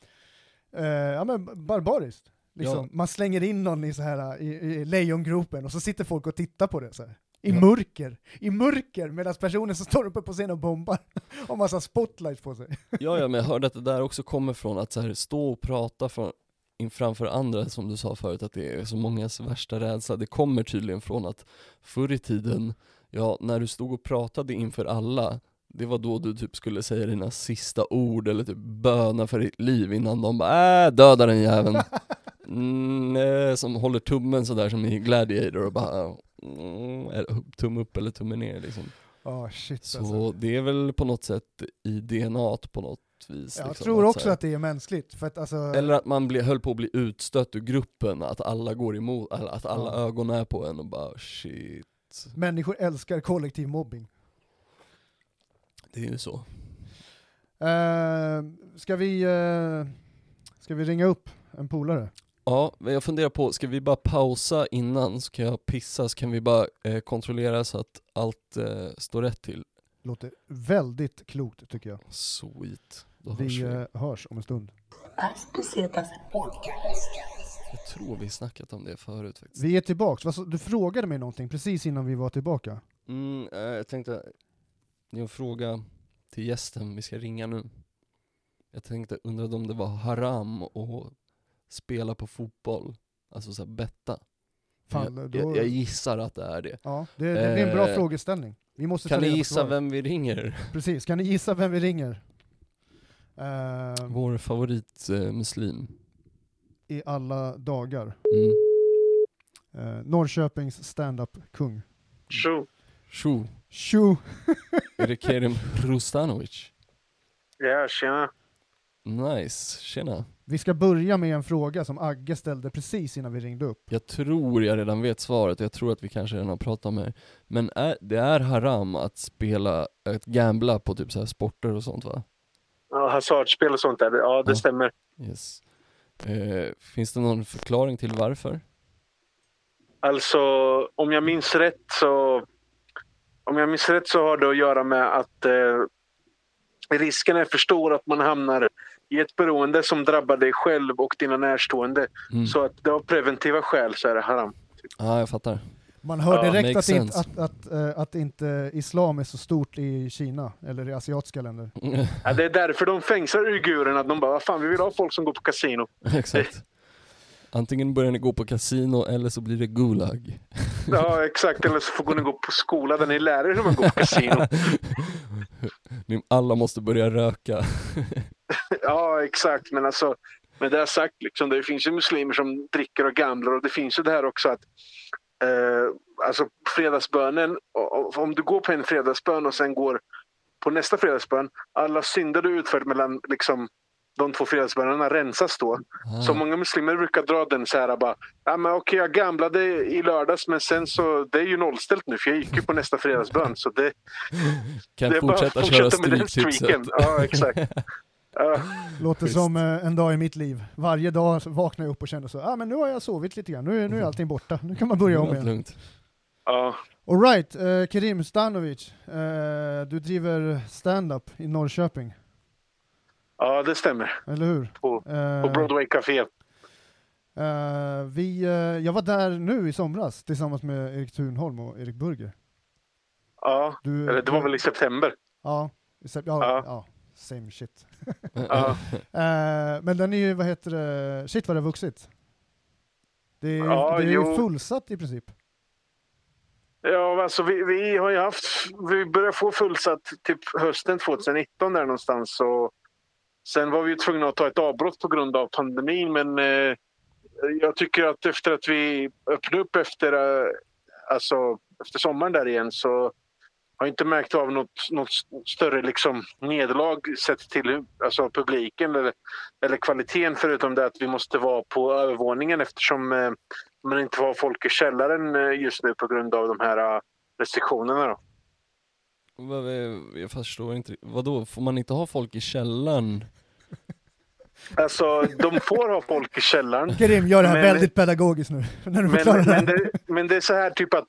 äh, ja men barbariskt. Liksom. Ja. Man slänger in någon i, så här, i, i lejongropen och så sitter folk och tittar på det så här. I Ja. mörker, i mörker, medan personen som står uppe på scenen och bombar <laughs> har massa spotlights på sig. Ja, ja, men jag hörde att det där också kommer från att så här, stå och prata från, framför andra, som du sa förut, att det är så mångas värsta rädsla. Det kommer tydligen från att förr i tiden, ja, när du stod och pratade inför alla, det var då du typ skulle säga dina sista ord eller typ böna för ditt liv innan de bara äh, döda den jäveln. Mm, eh, som håller tummen sådär som i Gladiator och bara mm, tumme upp eller tumme ner liksom. Ja shit Så alltså. det är väl på något sätt i DNA på något vis. Jag liksom, tror att också att det är mänskligt, för att alltså... Eller att man blir, höll på att bli utstött ur gruppen, att alla går emot, att alla Ja. ögon är på en och bara shit. Människor älskar kollektiv mobbing. Det är ju så. Uh, ska vi... eh, ska vi ringa upp en polare? Ja, men jag funderar på, ska vi bara pausa innan så kan jag pissa, så kan vi bara eh, kontrollera så att allt eh, står rätt till. Låter väldigt klokt tycker jag. Sweet. Då hörs Vi vi. eh, hörs om en stund. Jag tror vi snackat om det förut faktiskt. Vi är tillbaks. Du frågade mig någonting precis innan vi var tillbaka. Mm, jag tänkte, det är en fråga till gästen vi ska ringa nu. Jag tänkte, undrade om det var haram att spela på fotboll, alltså såhär betta. Fan, jag, då- jag, jag gissar att det är det. Ja, det, det blir en bra Eh, frågeställning. Vi måste Kan ni gissa vem vi ringer? Precis, kan ni gissa vem vi ringer? Eh, Vår favoritmuslim. Eh, muslim. I alla dagar. mm. Eh, Norrköpings stand-up-kung. Tjo. Tjo, Tjo! <laughs> är det Kerim Rustanovic? Ja, tjena. Nice, tjena. Vi ska börja med en fråga som Agge ställde precis innan vi ringde upp. Jag tror jag redan vet svaret, jag tror att vi kanske redan har pratat om det. Men är, det är haram att spela, att gambla på typ så här sporter och sånt va? Ja, hasardspel och sånt där. Ja, det Ja. stämmer. Yes. Eh, finns det någon förklaring till varför? Alltså, om jag minns rätt så... Om jag minns rätt så har det att göra med att eh, risken är för stor att man hamnar i ett beroende som drabbar dig själv och dina närstående. Mm. Så att det av preventiva skäl så är det haram. Ja, jag fattar. Man hör Ja, direkt att, makes inte, att, att, eh, att inte islam är så stort i Kina, eller i asiatiska länder. <laughs> Ja, det är därför de fängslar uigurerna. De bara, vad fan, vi vill ha folk som går på kasino. <laughs> Exakt. Antingen börjar ni gå på kasino eller så blir det Gulag. Ja, exakt. Eller så får ni gå på skola där ni lär er hur man går på kasino. <laughs> Ni alla måste börja röka. <laughs> Ja, exakt. Men alltså, med det sagt, liksom, det finns ju muslimer som dricker och gamblar och det finns ju det här också att eh, alltså fredagsbönen, om du går på en fredagsbön och sen går på nästa fredagsbön, alla synder du utfört mellan liksom, de två fredagsbönerna rensas då. Ah. Så många muslimer brukar dra den så här bara, ja men okej jag gamblade i lördags men sen så, det är ju nollställt nu för jag gick ju på nästa fredagsbön så det, <laughs> kan det är bara fortsätta att köra fortsätta med den streaken. Ja, exakt. <laughs> Ja. Låter Schysst. som eh, en dag i mitt liv. Varje dag vaknar jag upp och känner så, ah, men nu har jag sovit lite grann, nu är, nu är allting borta, nu kan man börja om igen. lugnt. Ja. Alright, eh, Kerim Stanovic, eh, du driver stand-up i Norrköping, ja, det stämmer. eller hur? På, Eh, på Broadway Café. eh, vi, eh, jag var där nu i somras tillsammans med Erik Thunholm och Erik Burger. Ja, Du, eller det var väl i september. Ja, i sep- ja, ja. Ja. same shit. <laughs> Ja. <laughs> Eh, men den är ju, vad heter det, shit vad det har vuxit. Det är, Ja, det är ju fullsatt i princip. Ja, alltså vi, vi har ju haft, vi började få fullsatt typ hösten 2019 där någonstans. Och sen var vi tvungna att ta ett avbrott på grund av pandemin. Men eh, jag tycker att efter att vi öppnade upp efter, eh, alltså, efter sommaren där igen så har jag inte märkt av något, något större liksom, nederlag sett till alltså, publiken eller, eller kvaliteten förutom det att vi måste vara på övervåningen eftersom eh, man inte får ha folk i källaren eh, just nu på grund av de här eh, restriktionerna. Då. Jag förstår inte, vadå, får man inte ha folk i källaren? Alltså, de får ha folk i källaren. <laughs> Kerim, gör det här Men- väldigt pedagogiskt nu, <laughs> när du Men, förklarar det men, det, men det är så här typ att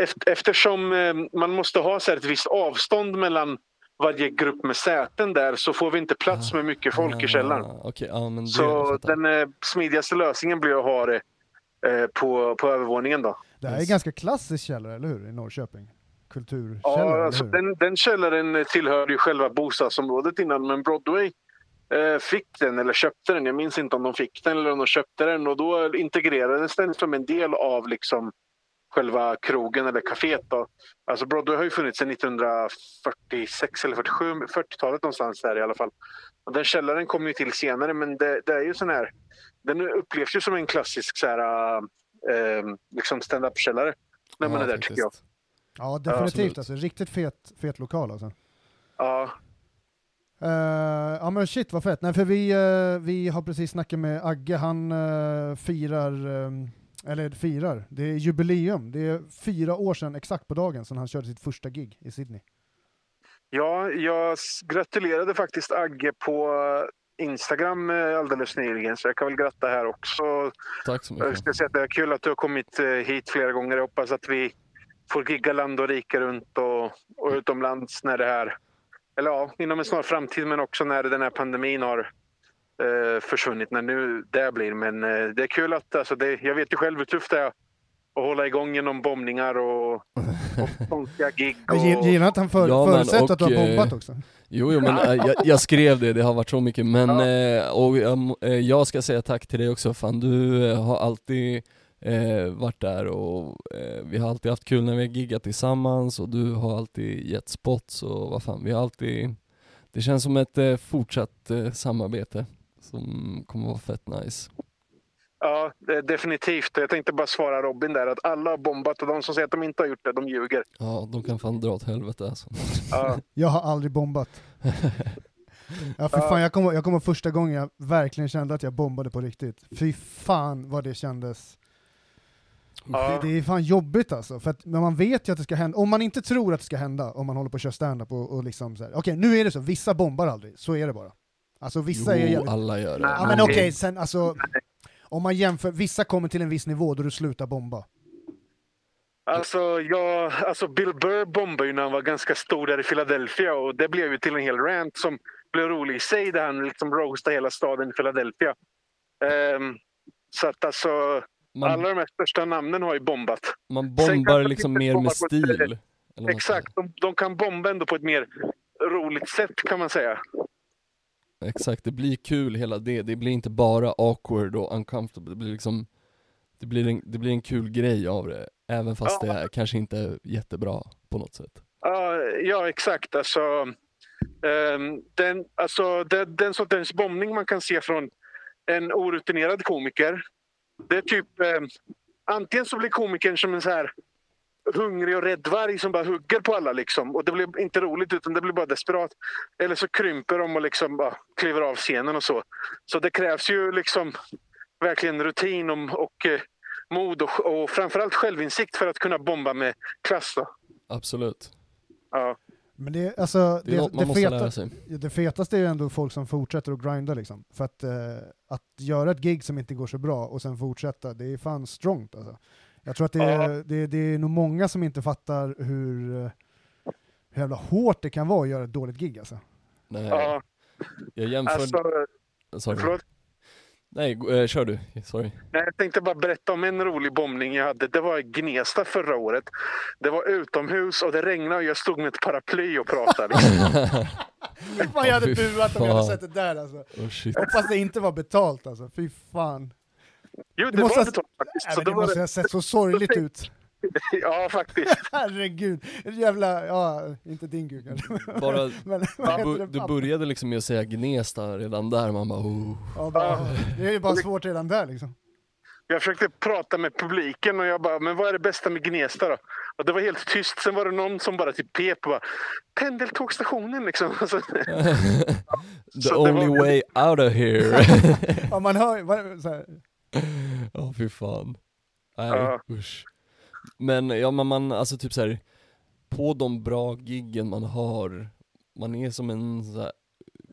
eft- eftersom eh, man måste ha så här ett visst avstånd mellan varje grupp med säten där så får vi inte plats med mycket folk i källaren. Ah, Okej, ja men det Så den eh, smidigaste lösningen blir att ha det eh, på, på övervåningen då. Det här är ganska klassisk källare, eller hur? I Norrköping. Kulturkällare, Ja, alltså, den, den källaren tillhörde ju själva bostadsområdet innan, men Broadway eh, fick den eller köpte den. Jag minns inte om de fick den eller om de köpte den och då integrerades den som en del av liksom själva krogen eller kaféet. Då. Alltså Broadway har ju funnits sedan 1946 eller 47, 40-talet någonstans där i alla fall. Och den källaren kom ju till senare men det, det är ju sån här, den upplevs ju som en klassisk så här, eh, liksom stand-up-källare när man Ja, är där faktiskt. tycker jag. Ja, definitivt alltså. Riktigt fet, fet lokal alltså. Ja, Eh, ja men shit vad fett. Nej för vi, eh, vi har precis snackat med Agge, han eh, firar, eh, eller firar, det är jubileum. Det är fyra år sedan exakt på dagen sedan han körde sitt första gig i Sydney. Ja, jag gratulerade faktiskt Agge på Instagram alldeles nyligen, så jag kan väl gratta här också. Tack så Jag mycket. ska säga att det är kul att du har kommit hit flera gånger. Jag hoppas att vi får gigga land och rike runt och, och utomlands när det här, eller ja, inom en snar framtid, men också när den här pandemin har eh, försvunnit, när nu det blir. Men eh, det är kul att, alltså det, jag vet ju själv hur tufft det är att hålla igång genom bombningar och, och <laughs> konstiga gig. Och, gillar att han för, Ja, förutsätter att du har och, eh, bombat också. Jo, jo men äh, jag, jag skrev det, det har varit så mycket, men eh, och jag, eh, jag ska säga tack till dig också, fan du eh, har alltid eh, varit där och eh, vi har alltid haft kul när vi har giggat tillsammans och du har alltid gett spots och vad fan, vi har alltid, det känns som ett eh, fortsatt eh, samarbete som kommer vara fett nice. ja, det är definitivt. Jag tänkte bara svara Robin där att alla har bombat och de som säger att de inte har gjort det, de ljuger. Ja, de kan fan dra åt helvete alltså. Ja. <laughs> Jag har aldrig bombat. Ja, för fan, jag kommer jag kommer ihåg första gången jag verkligen kände att jag bombade på riktigt. Fy fan vad det kändes. Ja. Det, det är fan jobbigt alltså, för att, men man vet ju att det ska hända, om man inte tror att det ska hända, om man håller på att köra stand-up och, och liksom så här, okej nu är det så, vissa bombar aldrig, så är det bara. Alltså vissa är Jo, jävligt... alla gör det. Ja men okej, sen alltså, om man jämför, vissa kommer till en viss nivå då du slutar bomba. Alltså, jag, alltså Bill Burr bombade ju när han var ganska stor där i Philadelphia och det blev ju till en hel rant som blev rolig i sig där han liksom roastade hela staden i Philadelphia. Ehm, så att alltså, Man, alla de här största namnen har ju bombat. man bombar liksom mer med stil. Exakt, de, de kan bomba ändå på ett mer roligt sätt kan man säga. Exakt, det blir kul hela det, det blir inte bara awkward och uncomfortable, det blir liksom Det blir en, det blir en kul grej av det, även fast Ja. det är kanske inte är jättebra på något sätt Ja, ja exakt. Alltså, ehm, den, alltså, den, den sortens bombning man kan se från en orutinerad komiker. Det är typ ehm, antingen så blir komikern som en så här hungrig och rädd varg som bara hugger på alla liksom. Och det blir inte roligt utan det blir bara desperat. Eller så krymper de och liksom bara kliver av scenen och så. Så det krävs ju liksom verkligen rutin om, och eh, mod och, och framförallt självinsikt för att kunna bomba med klass. Då. Absolut, Ja. Men det, alltså, det är något man det, måste feta, lära sig det fetaste är ju ändå folk som fortsätter att grinda liksom. För att, eh, att göra ett gig som inte går så bra och sen fortsätta, det är fan strongt alltså. Jag tror att det är, Ja. det, det är nog många som inte fattar hur, eh, hur jävla hårt det kan vara att göra ett dåligt gig alltså. Nej, Ja, jag jämför, alltså, sorry. förlåt. Nej, eh, kör du, sorry Nej, jag tänkte bara berätta om en rolig bombning jag hade. Det var i Gnesta förra året. Det var utomhus och det regnade och jag stod med ett paraply och pratade. <laughs> Fan jag hade buat om jag hade sett det där alltså. oh shit. Hoppas det inte var betalt alltså, fy fan. Jo, Det det, måste var betalt faktiskt. Nej, det var måste det, ha sett så sorgligt ut. <laughs> ja, faktiskt. <laughs> Herregud. Jävla, ja, inte din gud kanske. <laughs> Bara, Men, du, du började liksom med att säga Gnesta redan där, man bara oh. Ja, bara, det är ju bara svårt redan där liksom. Jag försökte prata med publiken och jag bara, men vad är det bästa med Gnesta då? Och det var helt tyst. Sen var det någon som bara typ pep och bara, pendeltågstationen liksom. Alltså, The Så only var- way out of here Ja, man hör vad- så här, Ja fy fan. Nej Ja. usch. Men ja men man, alltså typ så här på de bra giggen man har, man är som en så här,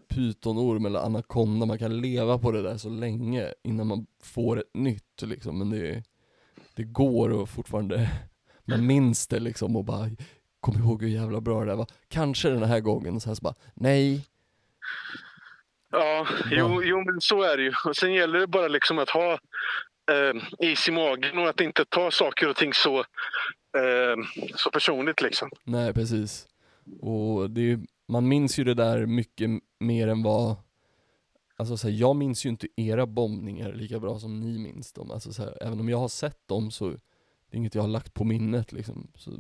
pytonorm eller anakonda, man kan leva på det där så länge innan man får ett nytt liksom, men det, det går och fortfarande, man minns det liksom och bara Kom ihåg hur jävla bra det där var, kanske den här gången, och sen så bara nej, Ja, jo, jo, men så är det ju. Och sen gäller det bara liksom att ha eh, is i magen och att inte ta saker och ting så, eh, så personligt. Liksom. Nej precis. Och det är, man minns ju det där mycket mer än vad Alltså så här, jag minns ju inte era bombningar lika bra som ni minns dem. Alltså så här, även om jag har sett dem så det är inget jag har lagt på minnet liksom. Så,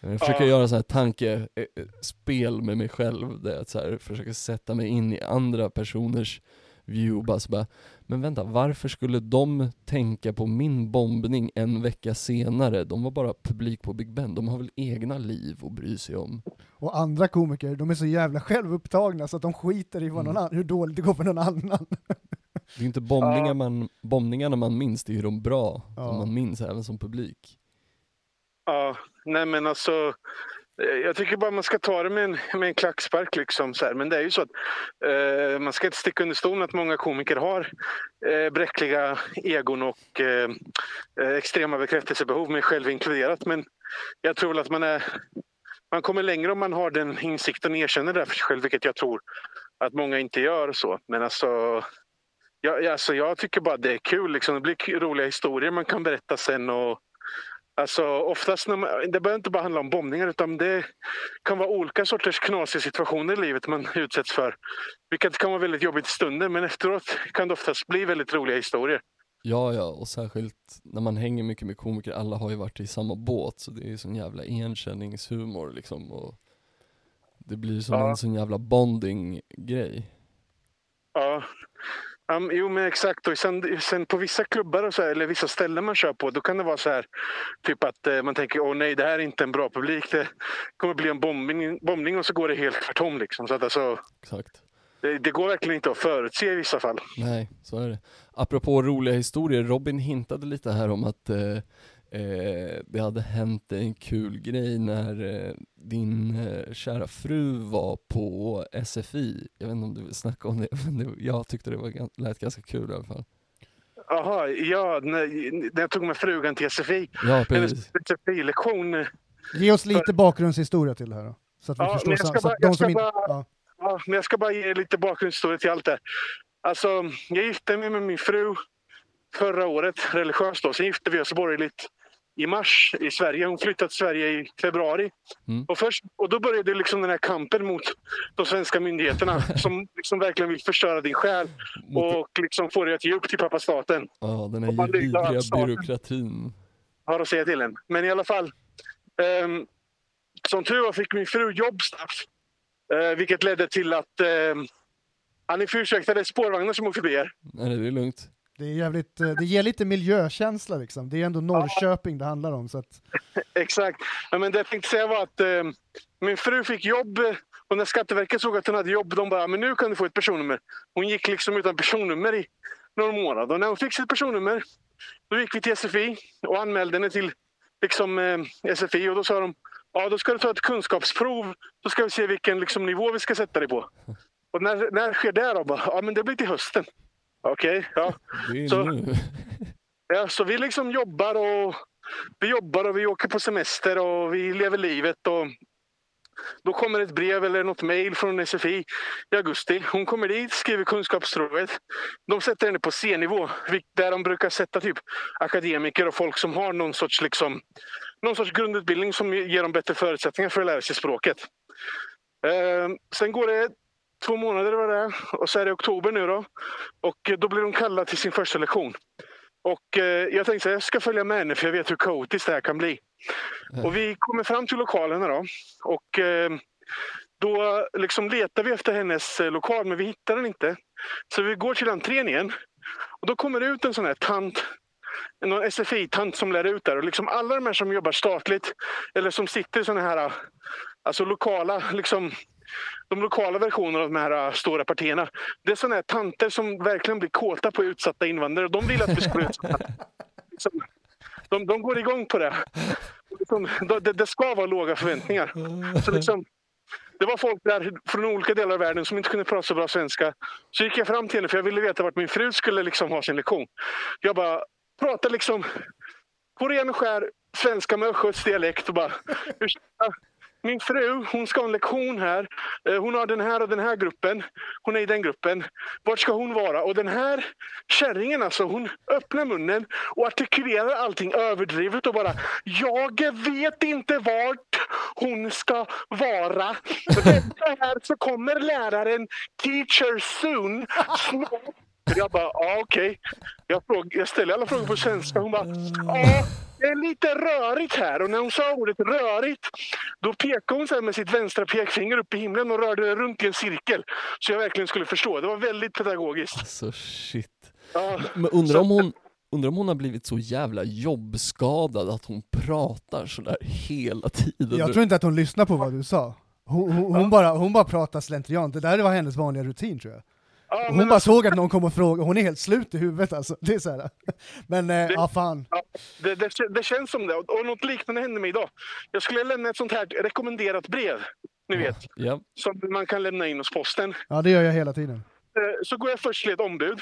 jag försöker Ja. göra så här tankespel med mig själv, det är att så här, försöka sätta mig in i andra personers view, bara så bara, Men vänta, varför skulle de tänka på min bombning en vecka senare? De var bara publik på Big Ben, de har väl egna liv att bry sig om? Och andra komiker, de är så jävla självupptagna så att de skiter i vad någon Mm. annan, hur dåligt det går för någon annan. <laughs> Det är inte bombningar man, bombningarna man minns, det är ju de bra, Ja. som man minns även som publik. Ja, nej men alltså. Eh, jag tycker bara man ska ta det med en, med en klackspark. Liksom, så här. Men det är ju så att eh, man ska inte sticka under stolen att många komiker har eh, bräckliga egon och eh, eh, extrema bekräftelsebehov, mig själv inkluderat. Men jag tror väl att man är man kommer längre om man har den insikten och erkänner det för sig själv, vilket jag tror att många inte gör. så. Men alltså, jag, alltså, jag tycker bara det är kul. Liksom. Det blir roliga historier man kan berätta sen. Och, Alltså oftast, när man, det behöver inte bara handla om bombningar utan det kan vara olika sorters knasiga situationer i livet man <laughs> utsätts för. Vilket kan vara väldigt jobbigt i stunden men efteråt kan det oftast bli väldigt roliga historier. Ja, ja, och särskilt när man hänger mycket med komiker, alla har ju varit i samma båt, så det är ju sån jävla igenkänningshumor liksom, och det blir som Ja. en sån jävla bonding-grej. Ja. Um, jo men exakt. Och sen, sen på vissa klubbar och så här, eller vissa ställen man kör på då kan det vara så här typ att eh, man tänker åh nej det här är inte en bra publik. Det kommer bli en bombning, bombning och så går det helt tvärtom. Liksom. Så att alltså, Exakt. det, det går verkligen inte att förutse i vissa fall. Nej, så är det. Apropå roliga historier, Robin hintade lite här om att eh, eh, det hade hänt en kul grej när eh, din eh, kära fru var på SFI. Jag vet inte om du vill snacka om det, <laughs> men det, jag tyckte det var, lät ganska kul i alla fall. Jaha, ja, när, när jag tog med frugan till SFI. Ja, precis. SFI-lektion. Ge oss lite bakgrundshistoria till det här då. Så att vi Ja, förstår men jag ska så bara- jag ska Ja. Ja, men jag ska bara ge lite bakgrundshistoria till allt det här. Alltså, jag gifte mig med min fru förra året, religiöst då. Sen gifte vi oss borgerligt i mars i Sverige. Hon flyttade till Sverige i februari. Mm. Och, först, och då började liksom den här kampen mot de svenska myndigheterna <laughs> som liksom verkligen vill förstöra din själ och liksom få dig att ge upp till pappa staten. ja, den om man här vidriga byråkratin. har att säga till en. Men i alla fall. ehm, som tur var fick min fru jobb snabbt. Eh, vilket ledde till att um, Ja, ni får ursäkta, det är spårvagnar som åker förbi er. Nej, det är lugnt. Det, är jävligt, eh, det ger lite miljökänsla liksom. Det är ändå Norrköping det handlar om. Så att, <laughs> Exakt. Ja, men det jag tänkte säga var att eh, min fru fick jobb eh, och när Skatteverket såg att hon hade jobb, de bara men nu kan du få ett personnummer. Hon gick liksom utan personnummer i några månader. Och när hon fick sitt personnummer då gick vi till SFI och anmälde henne till liksom, eh, SFI och då sa de ja då ska du ta ett kunskapsprov. Då ska vi se vilken liksom, nivå vi ska sätta dig på. <laughs> Och när, när sker det då? Bara, Ja men det blir till hösten. Okej, ja. Det är Så- nu. Ja, så vi liksom jobbar och vi jobbar och vi åker på semester och vi lever livet. Och då kommer ett brev eller något mejl från SFI i augusti. Hon kommer dit, skriver kunskapsprovet. De sätter henne på C-nivå, där de brukar sätta typ akademiker och folk som har någon sorts, liksom, någon sorts grundutbildning som ger dem bättre förutsättningar för att lära sig språket. Eh, sen går det två månader var det, och så är det oktober nu då. Och då blir hon kallad till sin första lektion. Och eh, jag tänkte att jag ska följa med henne för jag vet hur kaotiskt det här kan bli. Ja. Och vi kommer fram till lokalerna då. Och eh, då liksom letar vi efter hennes eh, lokal men vi hittar den inte. Så vi går till entrén igen. Och då kommer det ut en sån här tant. Någon SFI-tant som lär ut där. Och liksom alla de här som jobbar statligt eller som sitter i såna här alltså lokala liksom, de lokala versionerna av de här äh, stora partierna. Det är såna här tanter som verkligen blir kåta på utsatta invandrare. De vill att vi ska bli utsatta. <laughs> Liksom, de, de går igång på det. Liksom, det. Det ska vara låga förväntningar. Så liksom, det var folk där från olika delar av världen som inte kunde prata så bra svenska. Så gick jag fram till henne för jag ville veta vart min fru skulle liksom ha sin lektion. Jag bara pratade liksom på ren och skär svenska med östgötsk dialekt och bara ursäkta, min fru, hon ska ha en lektion här. Eh, hon har den här och den här gruppen. Hon är i den gruppen. Vart ska hon vara? Och den här kärringen alltså, hon öppnar munnen och artikulerar allting överdrivet och bara Jag vet inte vart hon ska vara. Vänta här så kommer läraren teacher soon. snart." <laughs> Jag bara, ja okej. Jag, fråg- jag ställer alla frågor på svenska. Hon bara, ja det är lite rörigt här. Och när hon sa ordet rörigt, då pekade hon så här med sitt vänstra pekfinger upp i himlen och rörde det runt i en cirkel. Så jag verkligen skulle förstå. Det var väldigt pedagogiskt. Alltså shit. Ja, Men undrar om hon, undrar om hon har blivit så jävla jobbskadad att hon pratar sådär hela tiden. Jag tror inte att hon lyssnar på vad du sa. Hon, hon, hon, bara, hon bara pratar slentrian, det där var hennes vanliga rutin tror jag. Ja, hon men bara såg att någon kom och frågade, hon är helt slut i huvudet alltså. Det är så här. Men eh, ja fan. det, det, det känns som det. Och något liknande hände mig idag. Jag skulle lämna ett sånt här rekommenderat brev, ni vet, Ja, som man kan lämna in hos posten. Ja det gör jag hela tiden. Eh, Så går jag först till ett ombud.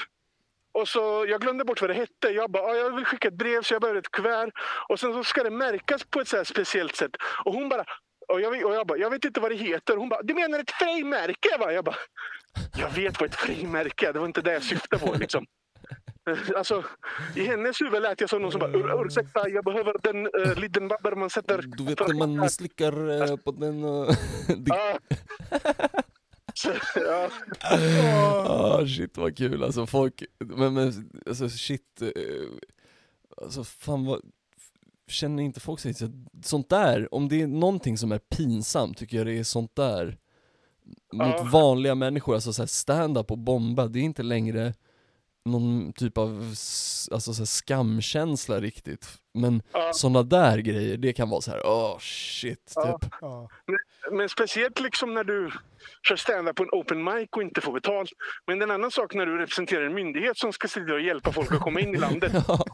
Och så, jag glömde bort vad det hette. Jag bara, "Ja, jag vill skicka ett brev så jag behöver ett kuvert. Och sen så ska det märkas på ett så här speciellt sätt. Och hon bara, och jag, och jag bara, jag vet inte vad det heter. Hon bara, du menar ett frimärke va? Jag bara, jag vet vad ett frimärke är. Det var inte det jag syftade på liksom. Eh, Alltså, I hennes huvud lät jag som någon som bara "Ur- ursäkta, jag behöver den uh, liten babber man sätter... du vet när man misslyckar eh, på den... <laughs> det- Ja. Ah, shit vad kul alltså, folk, men, men alltså shit, alltså fan vad, känner inte folk sig så, sånt där, om det är någonting som är pinsamt tycker jag det är sånt där mot Ja. vanliga människor, alltså så här stand-up och bomba, det är inte längre någon typ av alltså så här skamkänsla riktigt, men Ja. såna där grejer, det kan vara så här, åh shit, Ja. typ. Ja. Men speciellt liksom när du kör stand på en open mic och inte får betalt. Men det är en annan sak när du representerar en myndighet som ska se till att hjälpa folk att komma in i <laughs> landet. Ja,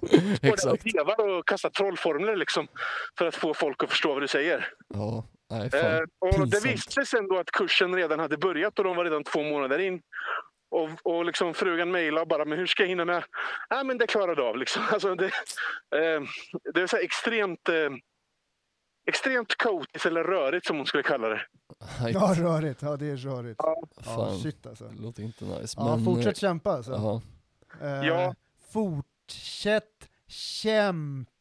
exakt. och vevar och kasta trollformler liksom, för att få folk att förstå vad du säger. Ja, nej Eh, och det pinsamt. sig sen då att kursen redan hade börjat och de var redan två månader in. Och, och liksom frugan mejlade bara, men hur ska jag hinna med? Nej, men det klarar du av. Liksom. <laughs> Alltså det, eh, det är så extremt, eh, extremt kaotiskt eller rörigt som hon skulle kalla det. Ja rörigt, ja det är rörigt. Ja, fan. shit alltså. Det låter inte nice, Ja, men... fortsätt kämpa alltså. Ja, Eh, Ja. Fortsätt kämpa!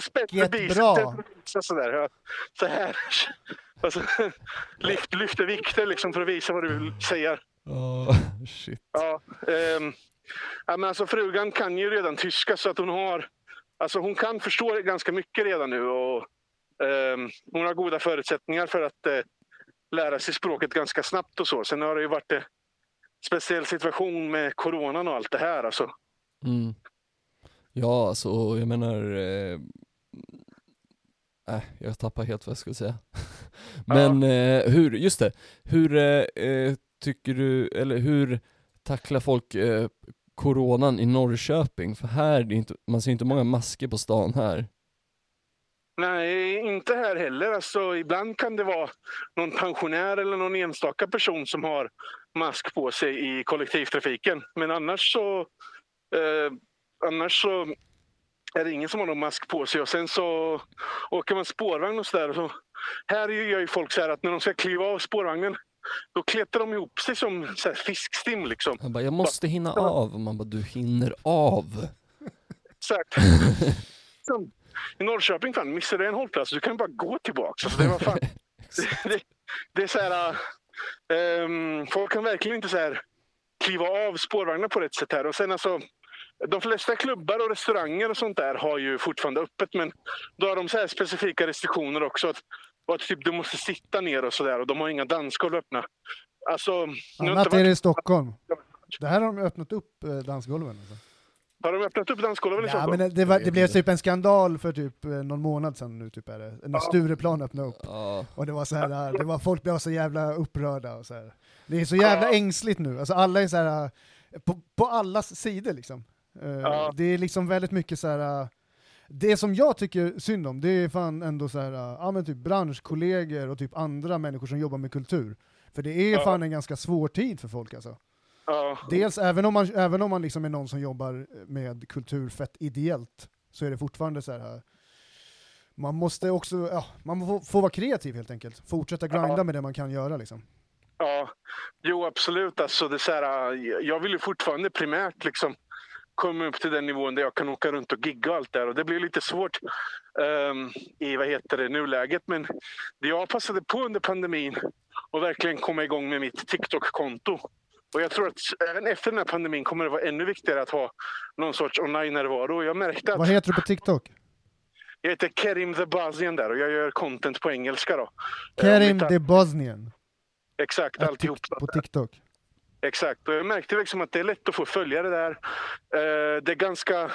Spänner Mycket bra! Så, sådär, ja. så här. <laughs> Alltså, lyft, lyfter vikter liksom för att visa vad du vill säga. Ja, shit. Ja, ehm, ja, men alltså, frugan kan ju redan tyska så att hon har... Alltså hon kan förstå ganska mycket redan nu och ehm, hon har goda förutsättningar för att eh, lära sig språket ganska snabbt och så. Sen har det ju varit en speciell situation med coronan och allt det här. Alltså. Mm. Ja, alltså jag menar... Eh, äh, jag tappar helt vad jag skulle säga. <laughs> Men eh, hur, just det, hur eh, eh, tycker du, eller hur tacklar folk eh, coronan i Norrköping? För här, inte, man ser inte många masker på stan här. Nej, inte här heller. Alltså, ibland kan det vara någon pensionär eller någon enstaka person som har mask på sig i kollektivtrafiken. Men annars så, eh, annars så är det ingen som har någon mask på sig. Och sen så åker man spårvagn och sådär. Så här gör ju folk så här att när de ska kliva av spårvagnen då kletrar de ihop sig som så fiskstim. Liksom. Han bara, jag måste hinna av, och man bara, du hinner av. Exakt. <laughs> I Norrköping, fan, missar du en hållplats, du kan bara gå tillbaka. Alltså, det, var fan, <laughs> det, <laughs> det, det är så här... ehm, folk kan verkligen inte så här kliva av spårvagnar på rätt sätt här. Och sen alltså, de flesta klubbar och restauranger och sånt där har ju fortfarande öppet, men då har de så här specifika restriktioner också. Att, och att typ, du måste sitta ner och sådär och de har inga dansgolv öppna. Alltså, Annat inte är det i Stockholm. Det här har de öppnat upp eh, dansgolven. Alltså. har de öppnat upp dansgolven i Ja, Stockholm? men det, var, det blev typ en skandal för typ eh, någon månad sedan nu, typ är det. När Stureplan öppnade upp. Ja, Och det var så här, det var, folk blev så jävla upprörda och så här. Det är så jävla ängsligt nu, alltså alla är så här eh, på, på allas sidor liksom. Eh, Ja. Det är liksom väldigt mycket så här. eh, det som jag tycker synd om, det är fan ändå så här, eh, ja men typ branschkollegor och typ andra människor som jobbar med kultur. För det är Ja. fan en ganska svår tid för folk alltså. Ja. Dels, även om man, även om man liksom är någon som jobbar med kultur fett ideellt, så är det fortfarande så här. Man måste också, ja, man får, får vara kreativ helt enkelt. Fortsätta grinda Ja. med det man kan göra liksom. Ja, jo absolut. Alltså, det är så här, jag vill ju fortfarande primärt liksom komma upp till den nivån där jag kan åka runt och gigga och allt där. Och det blir lite svårt ehm, i vad heter det, nuläget. Men det jag passade på under pandemin och verkligen komma igång med mitt TikTok-konto. Och jag tror att även efter den här pandemin kommer det vara ännu viktigare att ha någon sorts online-närvaro. Jag märkte Vad att heter du på TikTok? jag heter Kerim the Bazian där och jag gör content på engelska. Då. Eh, Kerim the Bosnian. Exakt, alltihop. På TikTok. Exakt, och jag märkte liksom att det är lätt att få följare där. Eh, det är ganska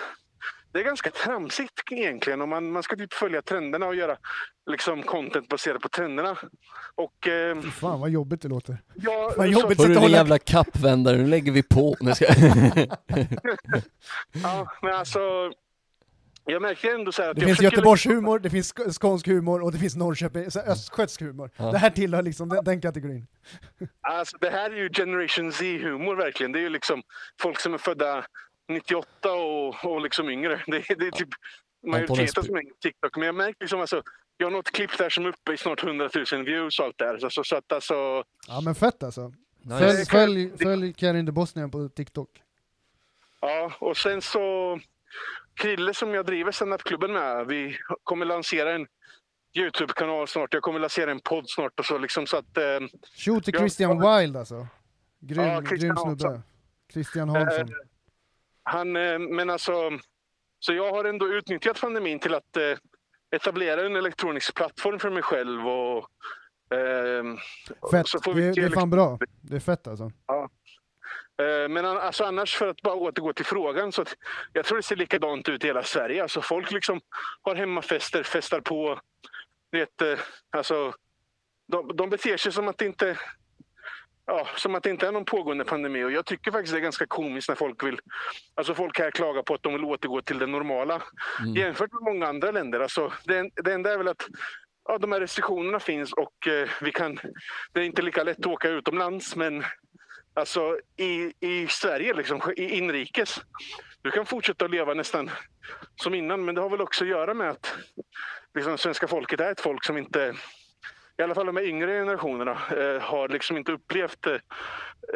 det är ganska tramsigt egentligen. Och man, man ska typ följa trenderna och göra liksom, content baserat på trenderna. Och, eh, fan vad jobbigt det låter. ja, Vad så- jobbigt. Hörru Sitta din jävla kappvändare, nu lägger vi på. Nu ska... <laughs> Ja, men alltså, jag märkte ändå så här att Det jag finns försöker- Göteborgshumor, det finns sk- skånsk humor och det finns Norrköping, så östgötsk humor. Ja. Det här tillhör liksom den, den kategorin. Alltså, det här är ju generation Z-humor verkligen. Det är ju liksom folk som är födda 98 och, och liksom yngre. Det, är- det är typ majoriteten som är på TikTok. Men jag märker liksom alltså, jag har något klipp där som är uppe i snart 100 000 views och allt där. Så, så, så att alltså, Ja men fett alltså. Nice. Följ, följ, följ Karin de Bosnian på TikTok. ja. Och sen så, Krille som jag driver standupklubben med, vi kommer lansera en Youtube-kanal snart. Jag kommer lansera en podd snart och så liksom så att eh, Shoot till Ja, Christian Wild alltså. Grym, Ja, grym snubbe. Christian Hansson. Han, eh, men alltså, så jag har ändå utnyttjat pandemin till att eh, etablera en elektronisk plattform för mig själv. Och, ehm, Fett, det, det är liksom- fan bra. Det är fett alltså. Eh, Men an- alltså annars, för att bara återgå till frågan, så jag tror det ser likadant ut i hela Sverige. Alltså folk liksom har hemmafester, festar på. Vet, eh, alltså, de, de beter sig som att det inte Ja, som att det inte är någon pågående pandemi. Och jag tycker faktiskt det är ganska komiskt när folk vill... Alltså folk här klagar på att de vill återgå till det normala. Mm. Jämfört med många andra länder. Alltså, det, det enda är väl att ja, de här restriktionerna finns och eh, vi kan... Det är inte lika lätt att åka utomlands, men alltså i, i Sverige, liksom, i inrikes. Du kan fortsätta att leva nästan som innan, men det har väl också att göra med att liksom, svenska folket är ett folk som inte i alla fall de här yngre generationerna eh, har liksom inte upplevt eh,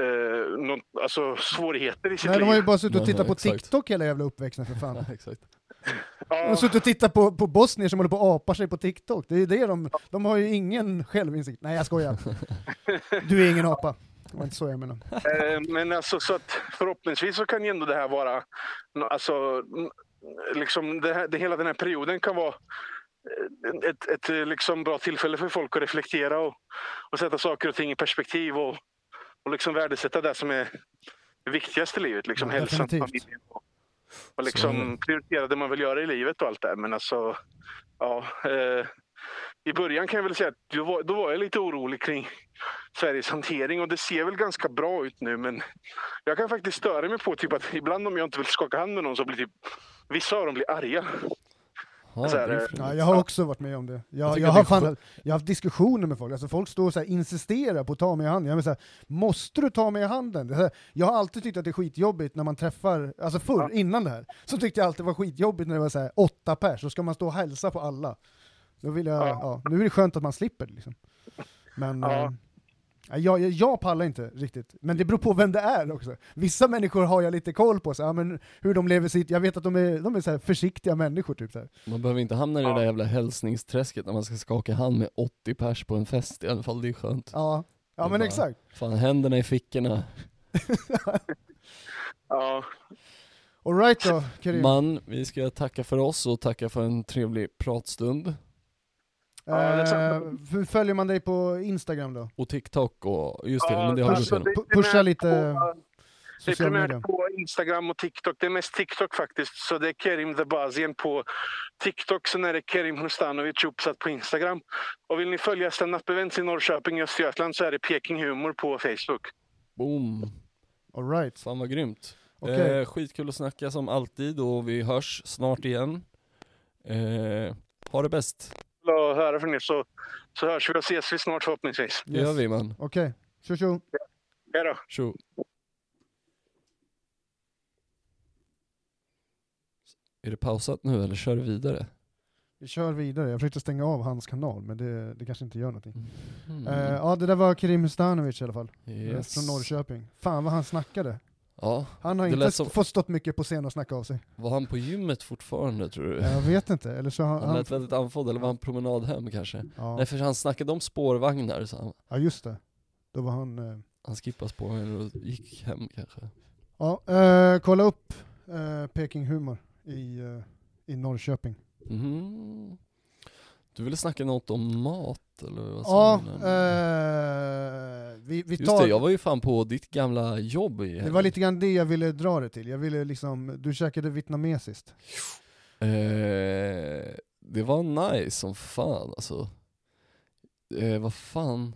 eh, någon, alltså, svårigheter i sitt Nej, de liv. har ju bara suttit och tittat på exakt. TikTok hela jävla uppväxten för fan. <laughs> Ja, exakt. De har suttit och tittat på, på bosnier som håller på och apar sig på TikTok. Det är det de, de har ju ingen självinsikt. Nej jag skojar. <laughs> Du är ingen apa. Det var inte så jag menade. <laughs> eh, men alltså, så att förhoppningsvis så kan ju ändå det här vara, alltså, liksom det här, det, hela den här perioden kan vara eh, ett, ett liksom bra tillfälle för folk att reflektera och, och sätta saker och ting i perspektiv och, och liksom värdesätta det som är det viktigaste i livet. Liksom Ja, hälsan, familjen och, och Så liksom prioritera det man vill göra i livet och allt det. Men alltså, ja. Eh, I början kan jag väl säga att då var, då var jag lite orolig kring Sveriges hantering och det ser väl ganska bra ut nu men jag kan faktiskt störa mig på typ att ibland om jag inte vill skaka hand med någon så blir typ vissa av dem blir arga. Ja, Så här, eh. Ja, jag har också varit med om det. Jag, jag, att har, fan, jag har haft diskussioner med folk, alltså folk står och så här, insisterar på att ta mig i handen. Jag menar, så här, måste du ta mig i handen? Här, jag har alltid tyckt att det är skitjobbigt när man träffar, alltså förr, innan det här, så tyckte jag alltid det var skitjobbigt när det var så här, åtta pers, så ska man stå och hälsa på alla. Då vill jag, Ja. ja. nu är det skönt att man slipper det, liksom. Men Ja. Jag, jag, jag pallar inte riktigt, men det beror på vem det är också. Vissa människor har jag lite koll på, så, ja, men hur de lever sitt, jag vet att de är, de är så här försiktiga människor. Typ, så här. Man behöver inte hamna i det där jävla hälsningsträsket när man ska skaka hand med 80 pers på en fest i alla fall, det är skönt. Ja, ja men bara- exakt. Fan, händerna i fickorna. <laughs> Ja, Alright då, Karim. Man, vi ska tacka för oss och tacka för en trevlig pratstund. Ja, det är Eh, sant. Hur följer man dig på Instagram då? Och TikTok och, just det, Ja, men det har du alltså, är Pusha lite på- Det är primärt på Instagram och TikTok. Det är mest TikTok faktiskt. Så det är Kerim the Bazien på TikTok. Sen är det Kerim Hustanovic uppsatt på Instagram. Och vill ni följa stand-up events i Norrköping och Östergötland så är det Peking Humor på Facebook. Boom! Alright. Fan vad grymt. Okej. Eh, skitkul att snacka som alltid och vi hörs snart igen. Eh, ha det bäst. Vill att höra från er så, så hörs vi och ses vi snart förhoppningsvis. Det gör vi man. Okej, tjo tjo. Hej då. Tjo. Är det pausat nu eller kör du vidare? Vi kör vidare. Jag försökte stänga av hans kanal, men det, det kanske inte gör någonting. Mm. Eh, ja, det där var Karim Hustanovic i alla fall. Yes. Från Norrköping. Fan vad han snackade. Ja, Han har inte som- fått stått mycket på scen och snacka av sig. var han på gymmet fortfarande tror du? Jag vet inte, eller så Han han... lät väldigt andfådd, eller var han promenad hem kanske? Ja, Nej för han snackade om spårvagnar så han, ja, just det. Då var han... Eh... han skippade spårvagnar och gick hem kanske. Ja, eh, kolla upp eh, Peking Humor i, eh, i Norrköping. Mhm. Du ville snacka något om mat eller vad Ja, sa du? eh, Vi, vi Just tar, det, jag var ju fan på ditt gamla jobb i det var lite grann det jag ville dra det till. Jag ville liksom, du käkade vietnamesiskt. Eh, det var nice som fan alltså. Eh, vad fan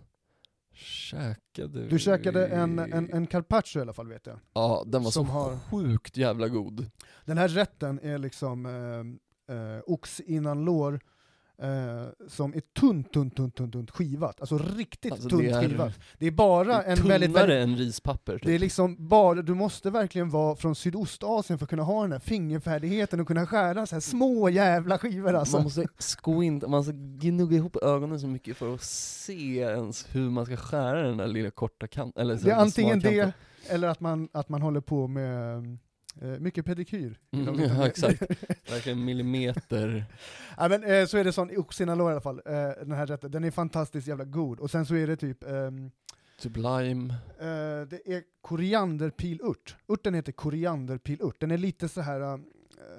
käkade Du käkade vi? en, en, en carpaccio i alla fall vet jag. Ja, den var som så har- sjukt jävla god. Den här rätten är liksom eh, eh, ox innan lår eh, som är tunt, tunt, tunt, tunt, tunt skivat. Alltså riktigt Alltså, tunt det är- skivat. Det är bara Det är en tunnare väldigt, väldigt än rispapper. Typ. det är liksom bara, du måste verkligen vara från Sydostasien för att kunna ha den här fingerfärdigheten och kunna skära så här små jävla skivor alltså. Man måste squint, man måste gnugga ihop ögonen så mycket för att se ens hur man ska skära den där lilla korta kanten. Det är antingen det, eller att man, att man håller på med eh, mycket pedikyr. Mm, ja, exakt. <laughs> Verkligen millimeter. <laughs> ja, men, eh, så är det sån oxinalår i alla fall, eh, den här rätten. Den är fantastiskt jävla god. Och sen så är det typ, ehm, Typ lime. eh, det är korianderpilört. Örten heter korianderpilört. Den är lite så här eh,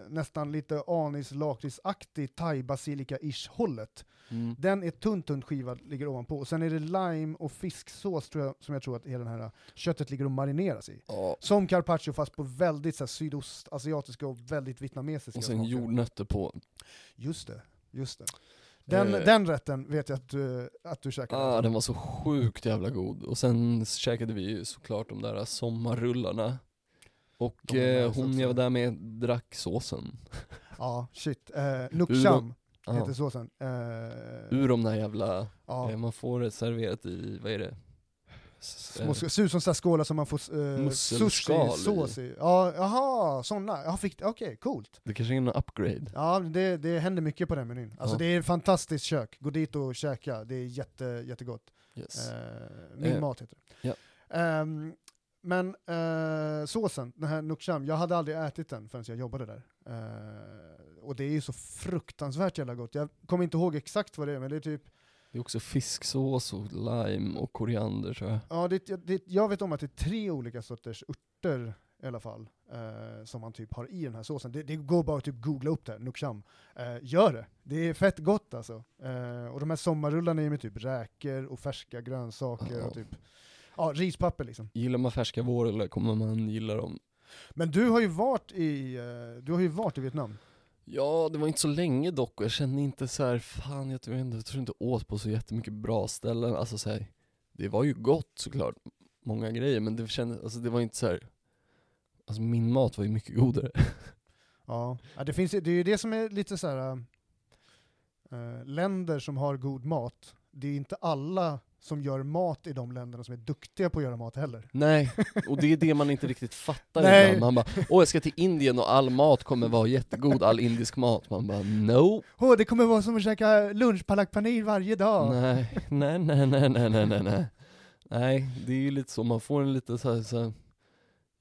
nästan lite anis lakritsaktig thai-basilika-ish hållet. Mm. Den är tunt, tunt skivad, ligger ovanpå. Och sen är det lime och fisksås tror jag, som jag tror att hela det här köttet ligger och marineras i. Ja. Som carpaccio fast på väldigt så här, sydostasiatiska och väldigt vietnamesiska Och sen smaker. jordnötter på. Just det, just det. Den, Eh. den rätten vet jag att du, att du käkade. Ah, den var så sjukt jävla god. Och sen käkade vi ju såklart de där sommarrullarna. Och eh, hon också. jag var där med drack såsen. <laughs> Ja, shit. Eh, Nukcham Ja. heter såsen. Eh, Ur de där jävla, ja. eh, man får det serverat i, vad är det? S- Små, eh, ser ut som så här skålar som man får i. sushi-sås i. Ja, jaha, sådana. Ja, fick- Okej, coolt. Det kanske är en upgrade. Ja, det, det händer mycket på den menyn. Alltså Ja. det är ett fantastiskt kök. Gå dit och käka, det är jätte, jättegott. Yes. Eh, min Eh, mat heter det. ja. Ehm, men eh, såsen, den här nukcham, jag hade aldrig ätit den förrän jag jobbade där. Eh, och det är ju så fruktansvärt jävla gott. Jag kommer inte ihåg exakt vad det är, men det är typ, Det är också fisksås och lime och koriander tror jag. ja, det, det, jag vet om att det är tre olika sorters örter i alla fall, eh, som man typ har i den här såsen. Det, det går bara att typ googla upp det, nukcham. Eh, gör det! Det är fett gott alltså. Eh, och de här sommarrullarna är med typ räkor och färska grönsaker Ja. och typ, ja, rispapper liksom. Gillar man färska vårrullar kommer man gilla dem. Men du har ju varit i, eh, du har ju varit i Vietnam. Ja, det var inte så länge dock och jag kände inte så här, fan jag tror inte, jag tror inte åt på så jättemycket bra ställen. Alltså så här, det var ju gott såklart, många grejer, men det kändes, alltså det var inte så här. Alltså min mat var ju mycket godare. <laughs> Ja. ja det, finns, det är ju det som är lite så här. eh, länder som har god mat, det är inte alla som gör mat i de länderna som är duktiga på att göra mat heller. Nej, och det är det man inte riktigt fattar <laughs> Nej. ibland. Man bara, åh jag ska till Indien och all mat kommer vara jättegod, all indisk mat. Man bara, no. Åh, det kommer vara som att käka lunchpalak paneer varje dag. Nej, nej, nej, nej, nej, nej, nej, nej. Nej, det är ju lite så, man får en lite så här, så här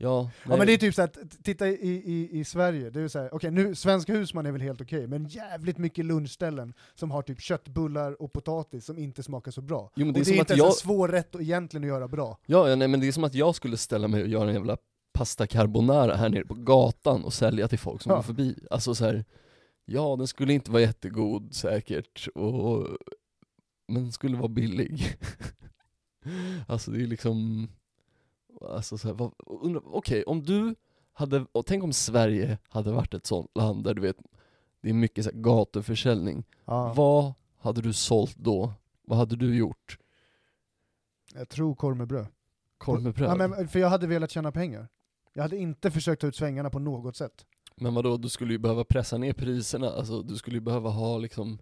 ja. Ja men det är typ såhär, titta i, i, i Sverige, det är så här, okej nu, Svenska husman är väl helt okej, men jävligt mycket lunchställen som har typ köttbullar och potatis som inte smakar så bra. Jo, men och det är det som är att inte ens jag, en svår rätt att egentligen att göra bra. ja, ja, nej men det är som att jag skulle ställa mig och göra en jävla pasta carbonara här nere på gatan och sälja till folk som Ja. går förbi. Alltså så här, ja den skulle inte vara jättegod säkert, och, men den skulle vara billig. <laughs> alltså det är liksom, alltså så här, vad, undra, okej om du hade, och tänk om Sverige hade varit ett sånt land där du vet, det är mycket så här gatuförsäljning. Ja. Vad hade du sålt då? Vad hade du gjort? Jag tror korv med bröd. Korv med bröd? Ja, men... men, för jag hade velat tjäna pengar. Jag hade inte försökt ta ut svängarna på något sätt. vadå, du skulle ju behöva pressa ner priserna, alltså du skulle ju behöva ha liksom,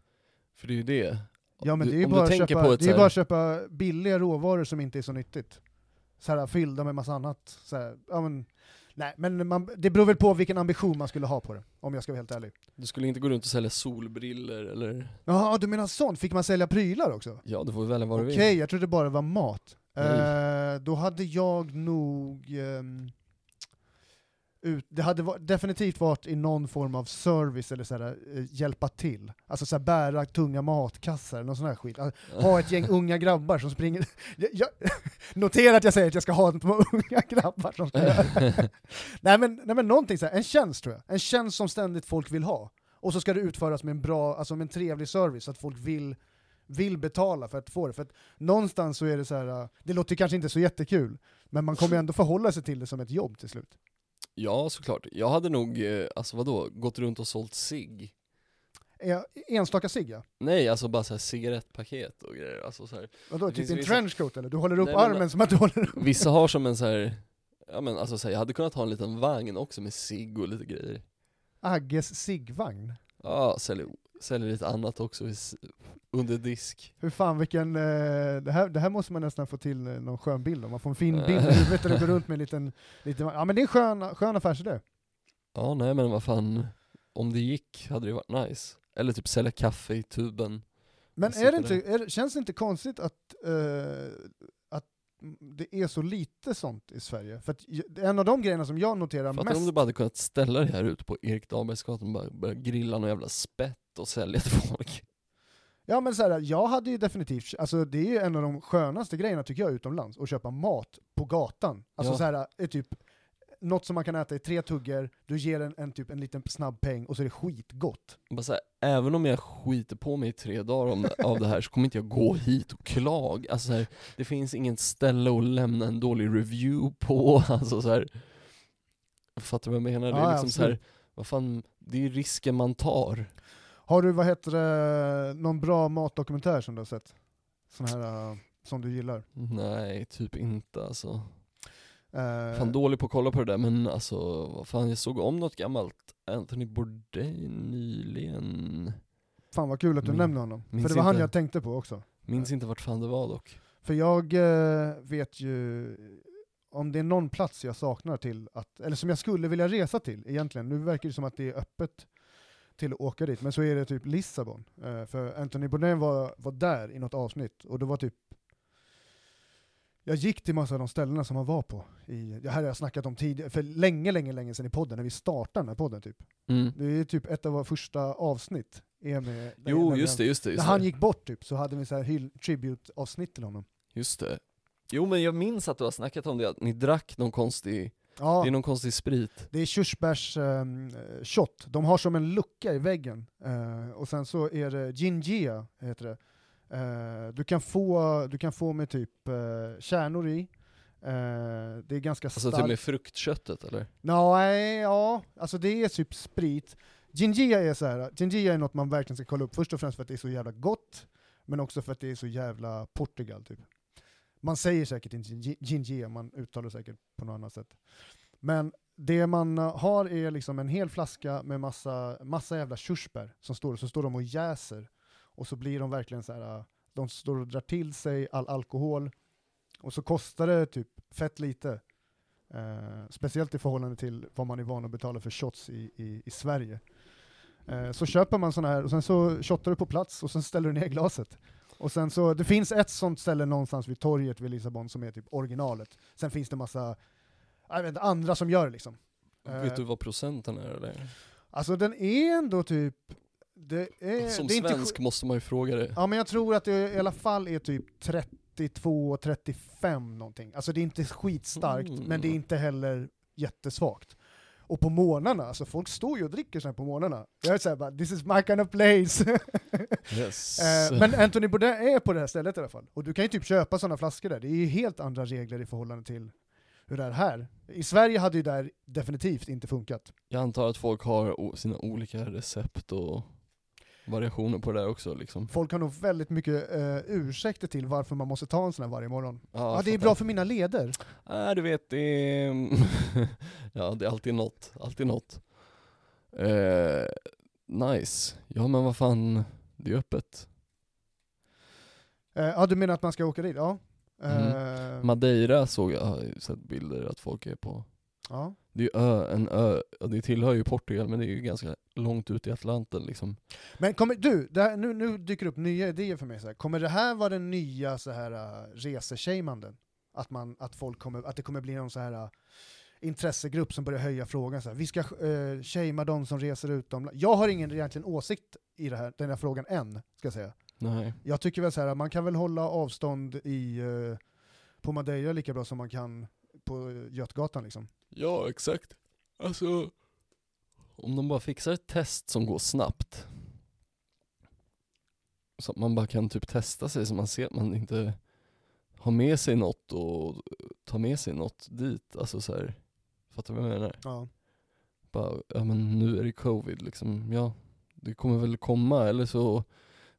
för det är ju det. Ja men du, det är ju bara, att köpa, det är så bara här, att köpa billiga råvaror som inte är så nyttigt. Så här, fyllda med massa annat. Så här, ja, men, nej, men man, det beror väl på vilken ambition man skulle ha på det, om jag ska vara helt ärlig. du skulle inte gå runt och sälja solbriller eller, Jaha, du menar sånt? Fick man sälja prylar också? ja du får välja vad du Okej, vill. jag trodde bara det var mat. Eh, då hade jag nog... ehm, ut, det hade va- definitivt varit i någon form av service eller sådär, eh, hjälpa till. Alltså såhär, bära tunga matkassar eller någon sån här skit. Alltså, ha ett gäng <laughs> unga grabbar som springer... <laughs> Jag, jag, <laughs> notera att jag säger att jag ska ha ett par unga grabbar som ska det. nej, men, nej men någonting såhär, en tjänst tror jag. En tjänst som ständigt folk vill ha. Och så ska det utföras med en bra, alltså med en trevlig service så att folk vill vill betala för att få det. För att någonstans så är det så här, äh, det låter kanske inte så jättekul, men man kommer ändå förhålla sig till det som ett jobb till slut. Ja såklart, jag hade nog, eh, alltså vadå, gått runt och sålt Eh, Enstaka cigg ja. Nej alltså bara såhär cigarettpaket och grejer, alltså så här. Vadå, Det typ en vissa- trenchcoat eller? Du håller upp Nej, men- armen som att du håller upp... Vissa har som en så här. ja men alltså så här, jag hade kunnat ha en liten vagn också med cigg och lite grejer Agges ciggvagn. Ja, säljer, säljer lite annat också i under disk. Hur fan vilken, eh, det, här, det här måste man nästan få till eh, någon skön bild om, man får en fin bild i huvudet där du går <laughs> runt med en liten, liten, ja men det är en skön, skön affärsidé. Ja nej men vad fan, om det gick hade det varit nice. Eller typ sälja kaffe i tuben. Men är det inte, är, känns det inte konstigt att, att det är så lite sånt i Sverige? För att en av de grejerna som jag noterar Fattar om mest, du bara hade kunnat ställa dig här ute på Erik Dahlbergsgatan och bara börja grilla någon jävla spett och sälja till folk ja men så här, jag hade ju definitivt, alltså det är ju en av de skönaste grejerna tycker jag utomlands, att köpa mat på gatan. Alltså Ja. så här, är typ något som man kan äta i tre tuggor, du ger en, en, typ, en liten snabb peng och så är det skitgott. Bara så här, även om jag skiter på mig i tre dagar om, av det här så kommer inte jag gå hit och klaga. Alltså så här, det finns inget ställe att lämna en dålig review på. <laughs> Alltså så här, fattar du vad jag menar? Det Ja, är liksom så här, vad fan, det är risken man tar. Har du, vad heter det, någon bra matdokumentär som du har sett? Sån här, uh, som du gillar? Nej, typ inte alltså. Eh, Fan dålig på att kolla på det där men alltså, vad fan jag såg om något gammalt Anthony Bourdain nyligen. fan vad kul att du Min- nämner honom, för det var han inte. jag tänkte på också. Minns inte vart fan det var dock. För jag eh, vet ju, om det är någon plats jag saknar till, att, eller som jag skulle vilja resa till egentligen, nu verkar det som att det är öppet till att åka dit, men så är det typ Lissabon. Eh, för Anthony Bourdain var, var där i något avsnitt, och det var typ jag gick till massa av de ställena som han var på. I, det här har jag snackat om tidigare, för länge, länge, länge sedan i podden, när vi startade den här podden typ. Mm. Det är typ ett av våra första avsnitt. Är med, Jo när just det, just det. När Just han det. gick bort typ, så hade vi så här tribute-avsnitt till honom. Just det. Jo men jag minns att du har snackat om det, att ni drack någon konstig, Ja. det är någon konstig sprit. Det är körsbärs eh, shot. De har som en lucka i väggen. Eh, och sen så är det gingia, heter det. Eh, du, kan få, du kan få med typ uh, kärnor i. Eh, det är ganska Alltså starkt. till och med fruktköttet eller? Nej, ja, alltså det är typ sprit. Gingia är så här. gingia är något man verkligen ska kolla upp, först och främst för att det är så jävla gott, men också för att det är så jävla Portugal typ. Man säger säkert inte gi- gingia, man uttalar säkert på något annat sätt. Men det man eh, har är liksom en hel flaska med massa, massa jävla körsbär som står, så står de och jäser. Och så blir de verkligen så här. eh, de står och drar till sig all alkohol, och så kostar det typ fett lite. Eh, speciellt i förhållande till vad man är van att betala för shots i, i, i Sverige. Eh, så köper man sådana här, och sen så shottar du på plats och sen ställer du ner glaset. Och sen så, det finns ett sånt ställe någonstans vid torget vid Lissabon som är typ originalet. Sen finns det massa jag vet, inte, andra som gör det liksom. Eh, Vet du vad procenten är eller? Alltså den är ändå typ, det är, Som det är inte svensk måste man ju fråga det. Ja men jag tror att det i alla fall är typ 32-35 någonting. Alltså det är inte skitstarkt, Mm. men det är inte heller jättesvagt. Och på morgnarna, alltså folk står ju och dricker så här på morgnarna. Jag är såhär bara, this is my kind of place. <laughs> Yes. <laughs> Eh, men Anthony Bourdain är på det här stället i alla fall. Och du kan ju typ köpa sådana flaskor där. Det är ju helt andra regler i förhållande till hur det är här. I Sverige hade ju det här definitivt inte funkat. Jag antar att folk har sina olika recept och variationer på det där också liksom. Folk har nog väldigt mycket uh, ursäkter till varför man måste ta en sån här varje morgon. Ja, jag det är bra för mina leder. Nej du vet, det är... <laughs> ja det är alltid något, alltid något. Eh, nice. Ja men vad fan, det är öppet. Eh, ja, du menar att man ska åka dit? Ja. Mm. Madeira såg jag, jag har sett bilder att folk är på. Ja. Det är ju ö, en ö, ja, det tillhör ju Portugal men det är ju ganska långt ut i Atlanten liksom. Men kommer, du, här, nu, nu dyker upp nya idéer för mig. Så här. Kommer det här vara den nya så här, uh, reseshamanden? Att, man, att, folk kommer, att det kommer bli någon så här uh, intressegrupp som börjar höja frågan. Så här. Vi ska uh, shamea de som reser utomlands. Jag har ingen egentligen åsikt i det här, den här frågan än, ska jag säga. Nej. Jag tycker väl så här, man kan väl hålla avstånd i, eh, på Madeira lika bra som man kan på Götgatan liksom. Ja exakt. Alltså, om de bara fixar ett test som går snabbt Så att man bara kan typ testa sig så man ser att man inte har med sig något och tar med sig något dit. Alltså så här, fattar du vad jag menar? Ja. Bara, ja men nu är det covid liksom, ja det kommer väl komma eller så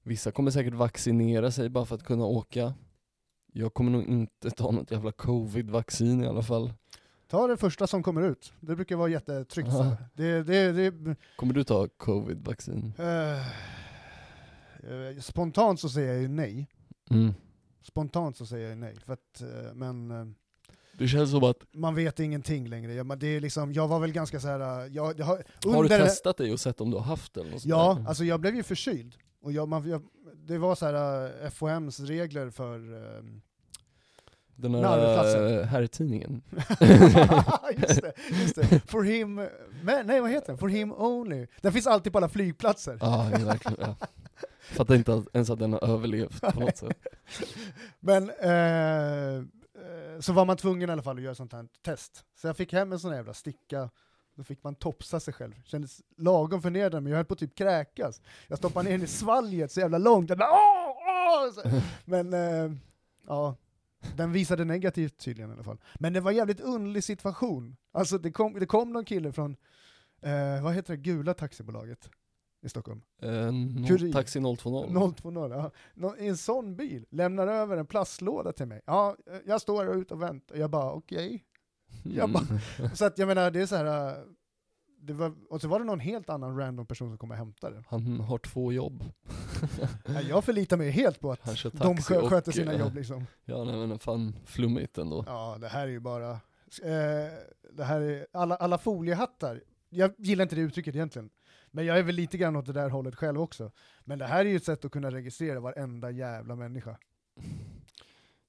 Vissa kommer säkert vaccinera sig bara för att kunna åka Jag kommer nog inte ta något jävla covid-vaccin i alla fall Ta det första som kommer ut. Det brukar vara jättetryggt. så. Det, det, det, Kommer du ta covid-vaccin? eh, spontant så säger jag ju nej. Mm. Spontant så säger jag ju nej. För att, eh, men eh, Det känns som att, man vet ingenting längre. Jag, det är liksom, jag var väl ganska så här. Jag, jag har, har du under- testat dig och sett om du har haft det Ja, där? alltså jag blev ju förkyld. Och jag, man, jag, det var så här uh, FOMs regler för... Den äh, herrtidningen <laughs> just det, just det. For him... Men, nej vad heter den? For him only. Den finns alltid på alla flygplatser. Ja, ja, verkligen. Ja. Fattar inte ens att den har överlevt på något sätt. <laughs> Men eh, eh, så var man tvungen i alla fall att göra sånt här test. Så jag fick hem en sån här jävla sticka, då fick man topsa sig själv. Kändes lagom förnedrande, men jag höll på att typ kräkas. Jag stoppade ner den i svalget så jävla långt, jag bara, åh, åh! <laughs> Men eh, ja, den visade negativt tydligen i alla fall. Men det var en jävligt underlig situation. Alltså det kom, det kom någon kille från, eh, vad heter det, gula taxibolaget i Stockholm? Eh, no, taxi 020. 020, ja. Nå- I en sån bil, lämnar över en plastlåda till mig. Ja, eh, jag står här ute och väntar. Jag bara, okej. jag bara- Mm. Så att jag menar, det är så här... Det var, och så var det någon helt annan random person som kom och hämtade det. Han har två jobb. Ja, Jag förlitar mig helt på att de taxi skö- och, sköter sina jobb liksom. Ja nej men fan flummigt ändå. Ja, det här är ju bara... Eh, det här är, alla, alla foliehattar, jag gillar inte det uttrycket egentligen, men jag är väl lite grann åt det där hållet själv också. Men det här är ju ett sätt att kunna registrera varenda jävla människa.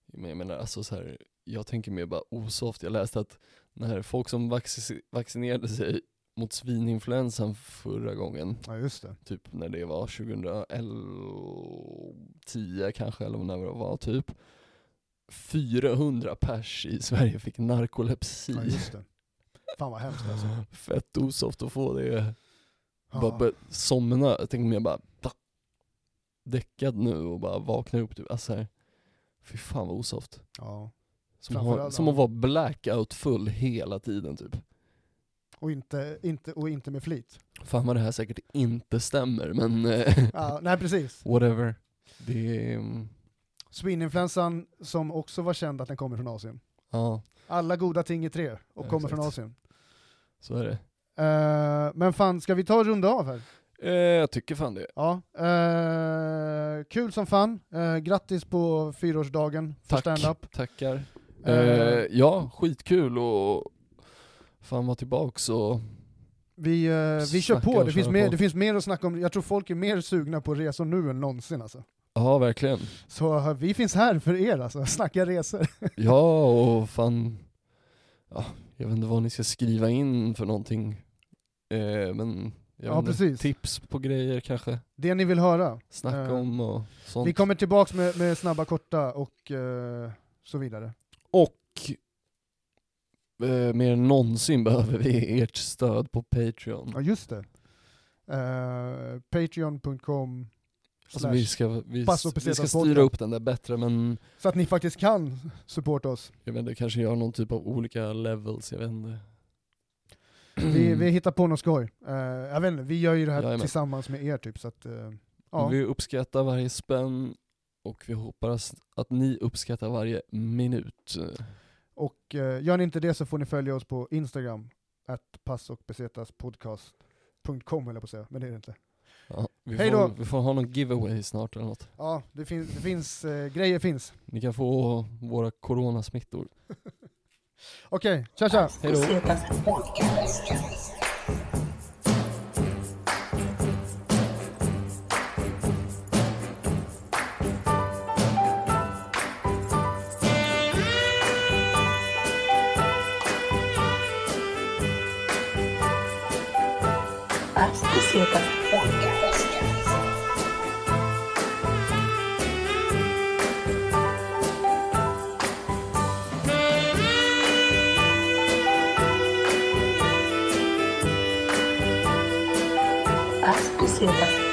Men jag menar alltså så här, jag tänker mer bara osoft. Jag läste att när folk som vaccin- vaccinerade sig mot svininfluensan förra gången, Ja, just det. typ när det var 2010 kanske, eller när det var typ 400 pers i Sverige fick narkolepsi. Ja, just det. Fan vad hemskt alltså. Fett osoft att få det. Bara börja somna, jag tänker mer bara däckad nu och bara vakna upp typ, alltså här, fy fan vad osoft. Ja. Som, har, som att vara blackout full hela tiden typ. Och inte, inte, och inte med flit. Fan vad det här säkert inte stämmer men <laughs> eh, Ja, nej precis. whatever. Det är, mm, Svininfluensan som också var känd att den kommer från Asien. ja Alla goda ting är tre och Ja, kommer från exakt. Asien. så är det. Eh, men fan, ska vi ta runda av här? Eh, jag tycker fan det. Ja. eh, kul som fan. Uh, grattis på fyraårsdagen för Tack. stand-up. Tackar. Eh, Eh, ja, skitkul och fan vara tillbaks och Vi, eh, vi kör på, det finns, mer, på. det finns mer att snacka om. Jag tror folk är mer sugna på resor nu än någonsin alltså. ja verkligen. Så eh, vi finns här för er alltså, <laughs> snacka resor. <laughs> Ja och fan, ja, jag vet inte vad ni ska skriva in för någonting. Eh, men Ja, inte, precis. tips på grejer kanske, Det ni vill höra. snacka Eh, om och sånt. Vi kommer tillbaks med, med snabba, korta och eh, så vidare. Och eh, mer än någonsin <laughs> behöver vi ert stöd på Patreon. Ja just det. Uh, Patreon.com Alltså vi ska, vi, vi ska styra upp den där bättre men Så att ni faktiskt kan supporta oss. jag vet inte, kanske göra någon typ av olika levels, jag vet inte. Vi, <clears throat> vi hittar på något skoj. Eh, jag vet inte, vi gör ju det här Jajamän. tillsammans med er typ, så att, eh, ja. Vi uppskattar varje spänn och vi hoppas att ni uppskattar varje minut. Och eh, gör ni inte det så får ni följa oss på Instagram, at passochpesetaspodcast.com höll jag på att säga, men det är det inte. Ja, vi, Hej då. får, vi får ha någon giveaway snart eller något. Ja, det, fin- det finns, eh, grejer finns. Ni kan få våra coronasmittor. <laughs> Okej, tja tja! Hej då. As Pesetas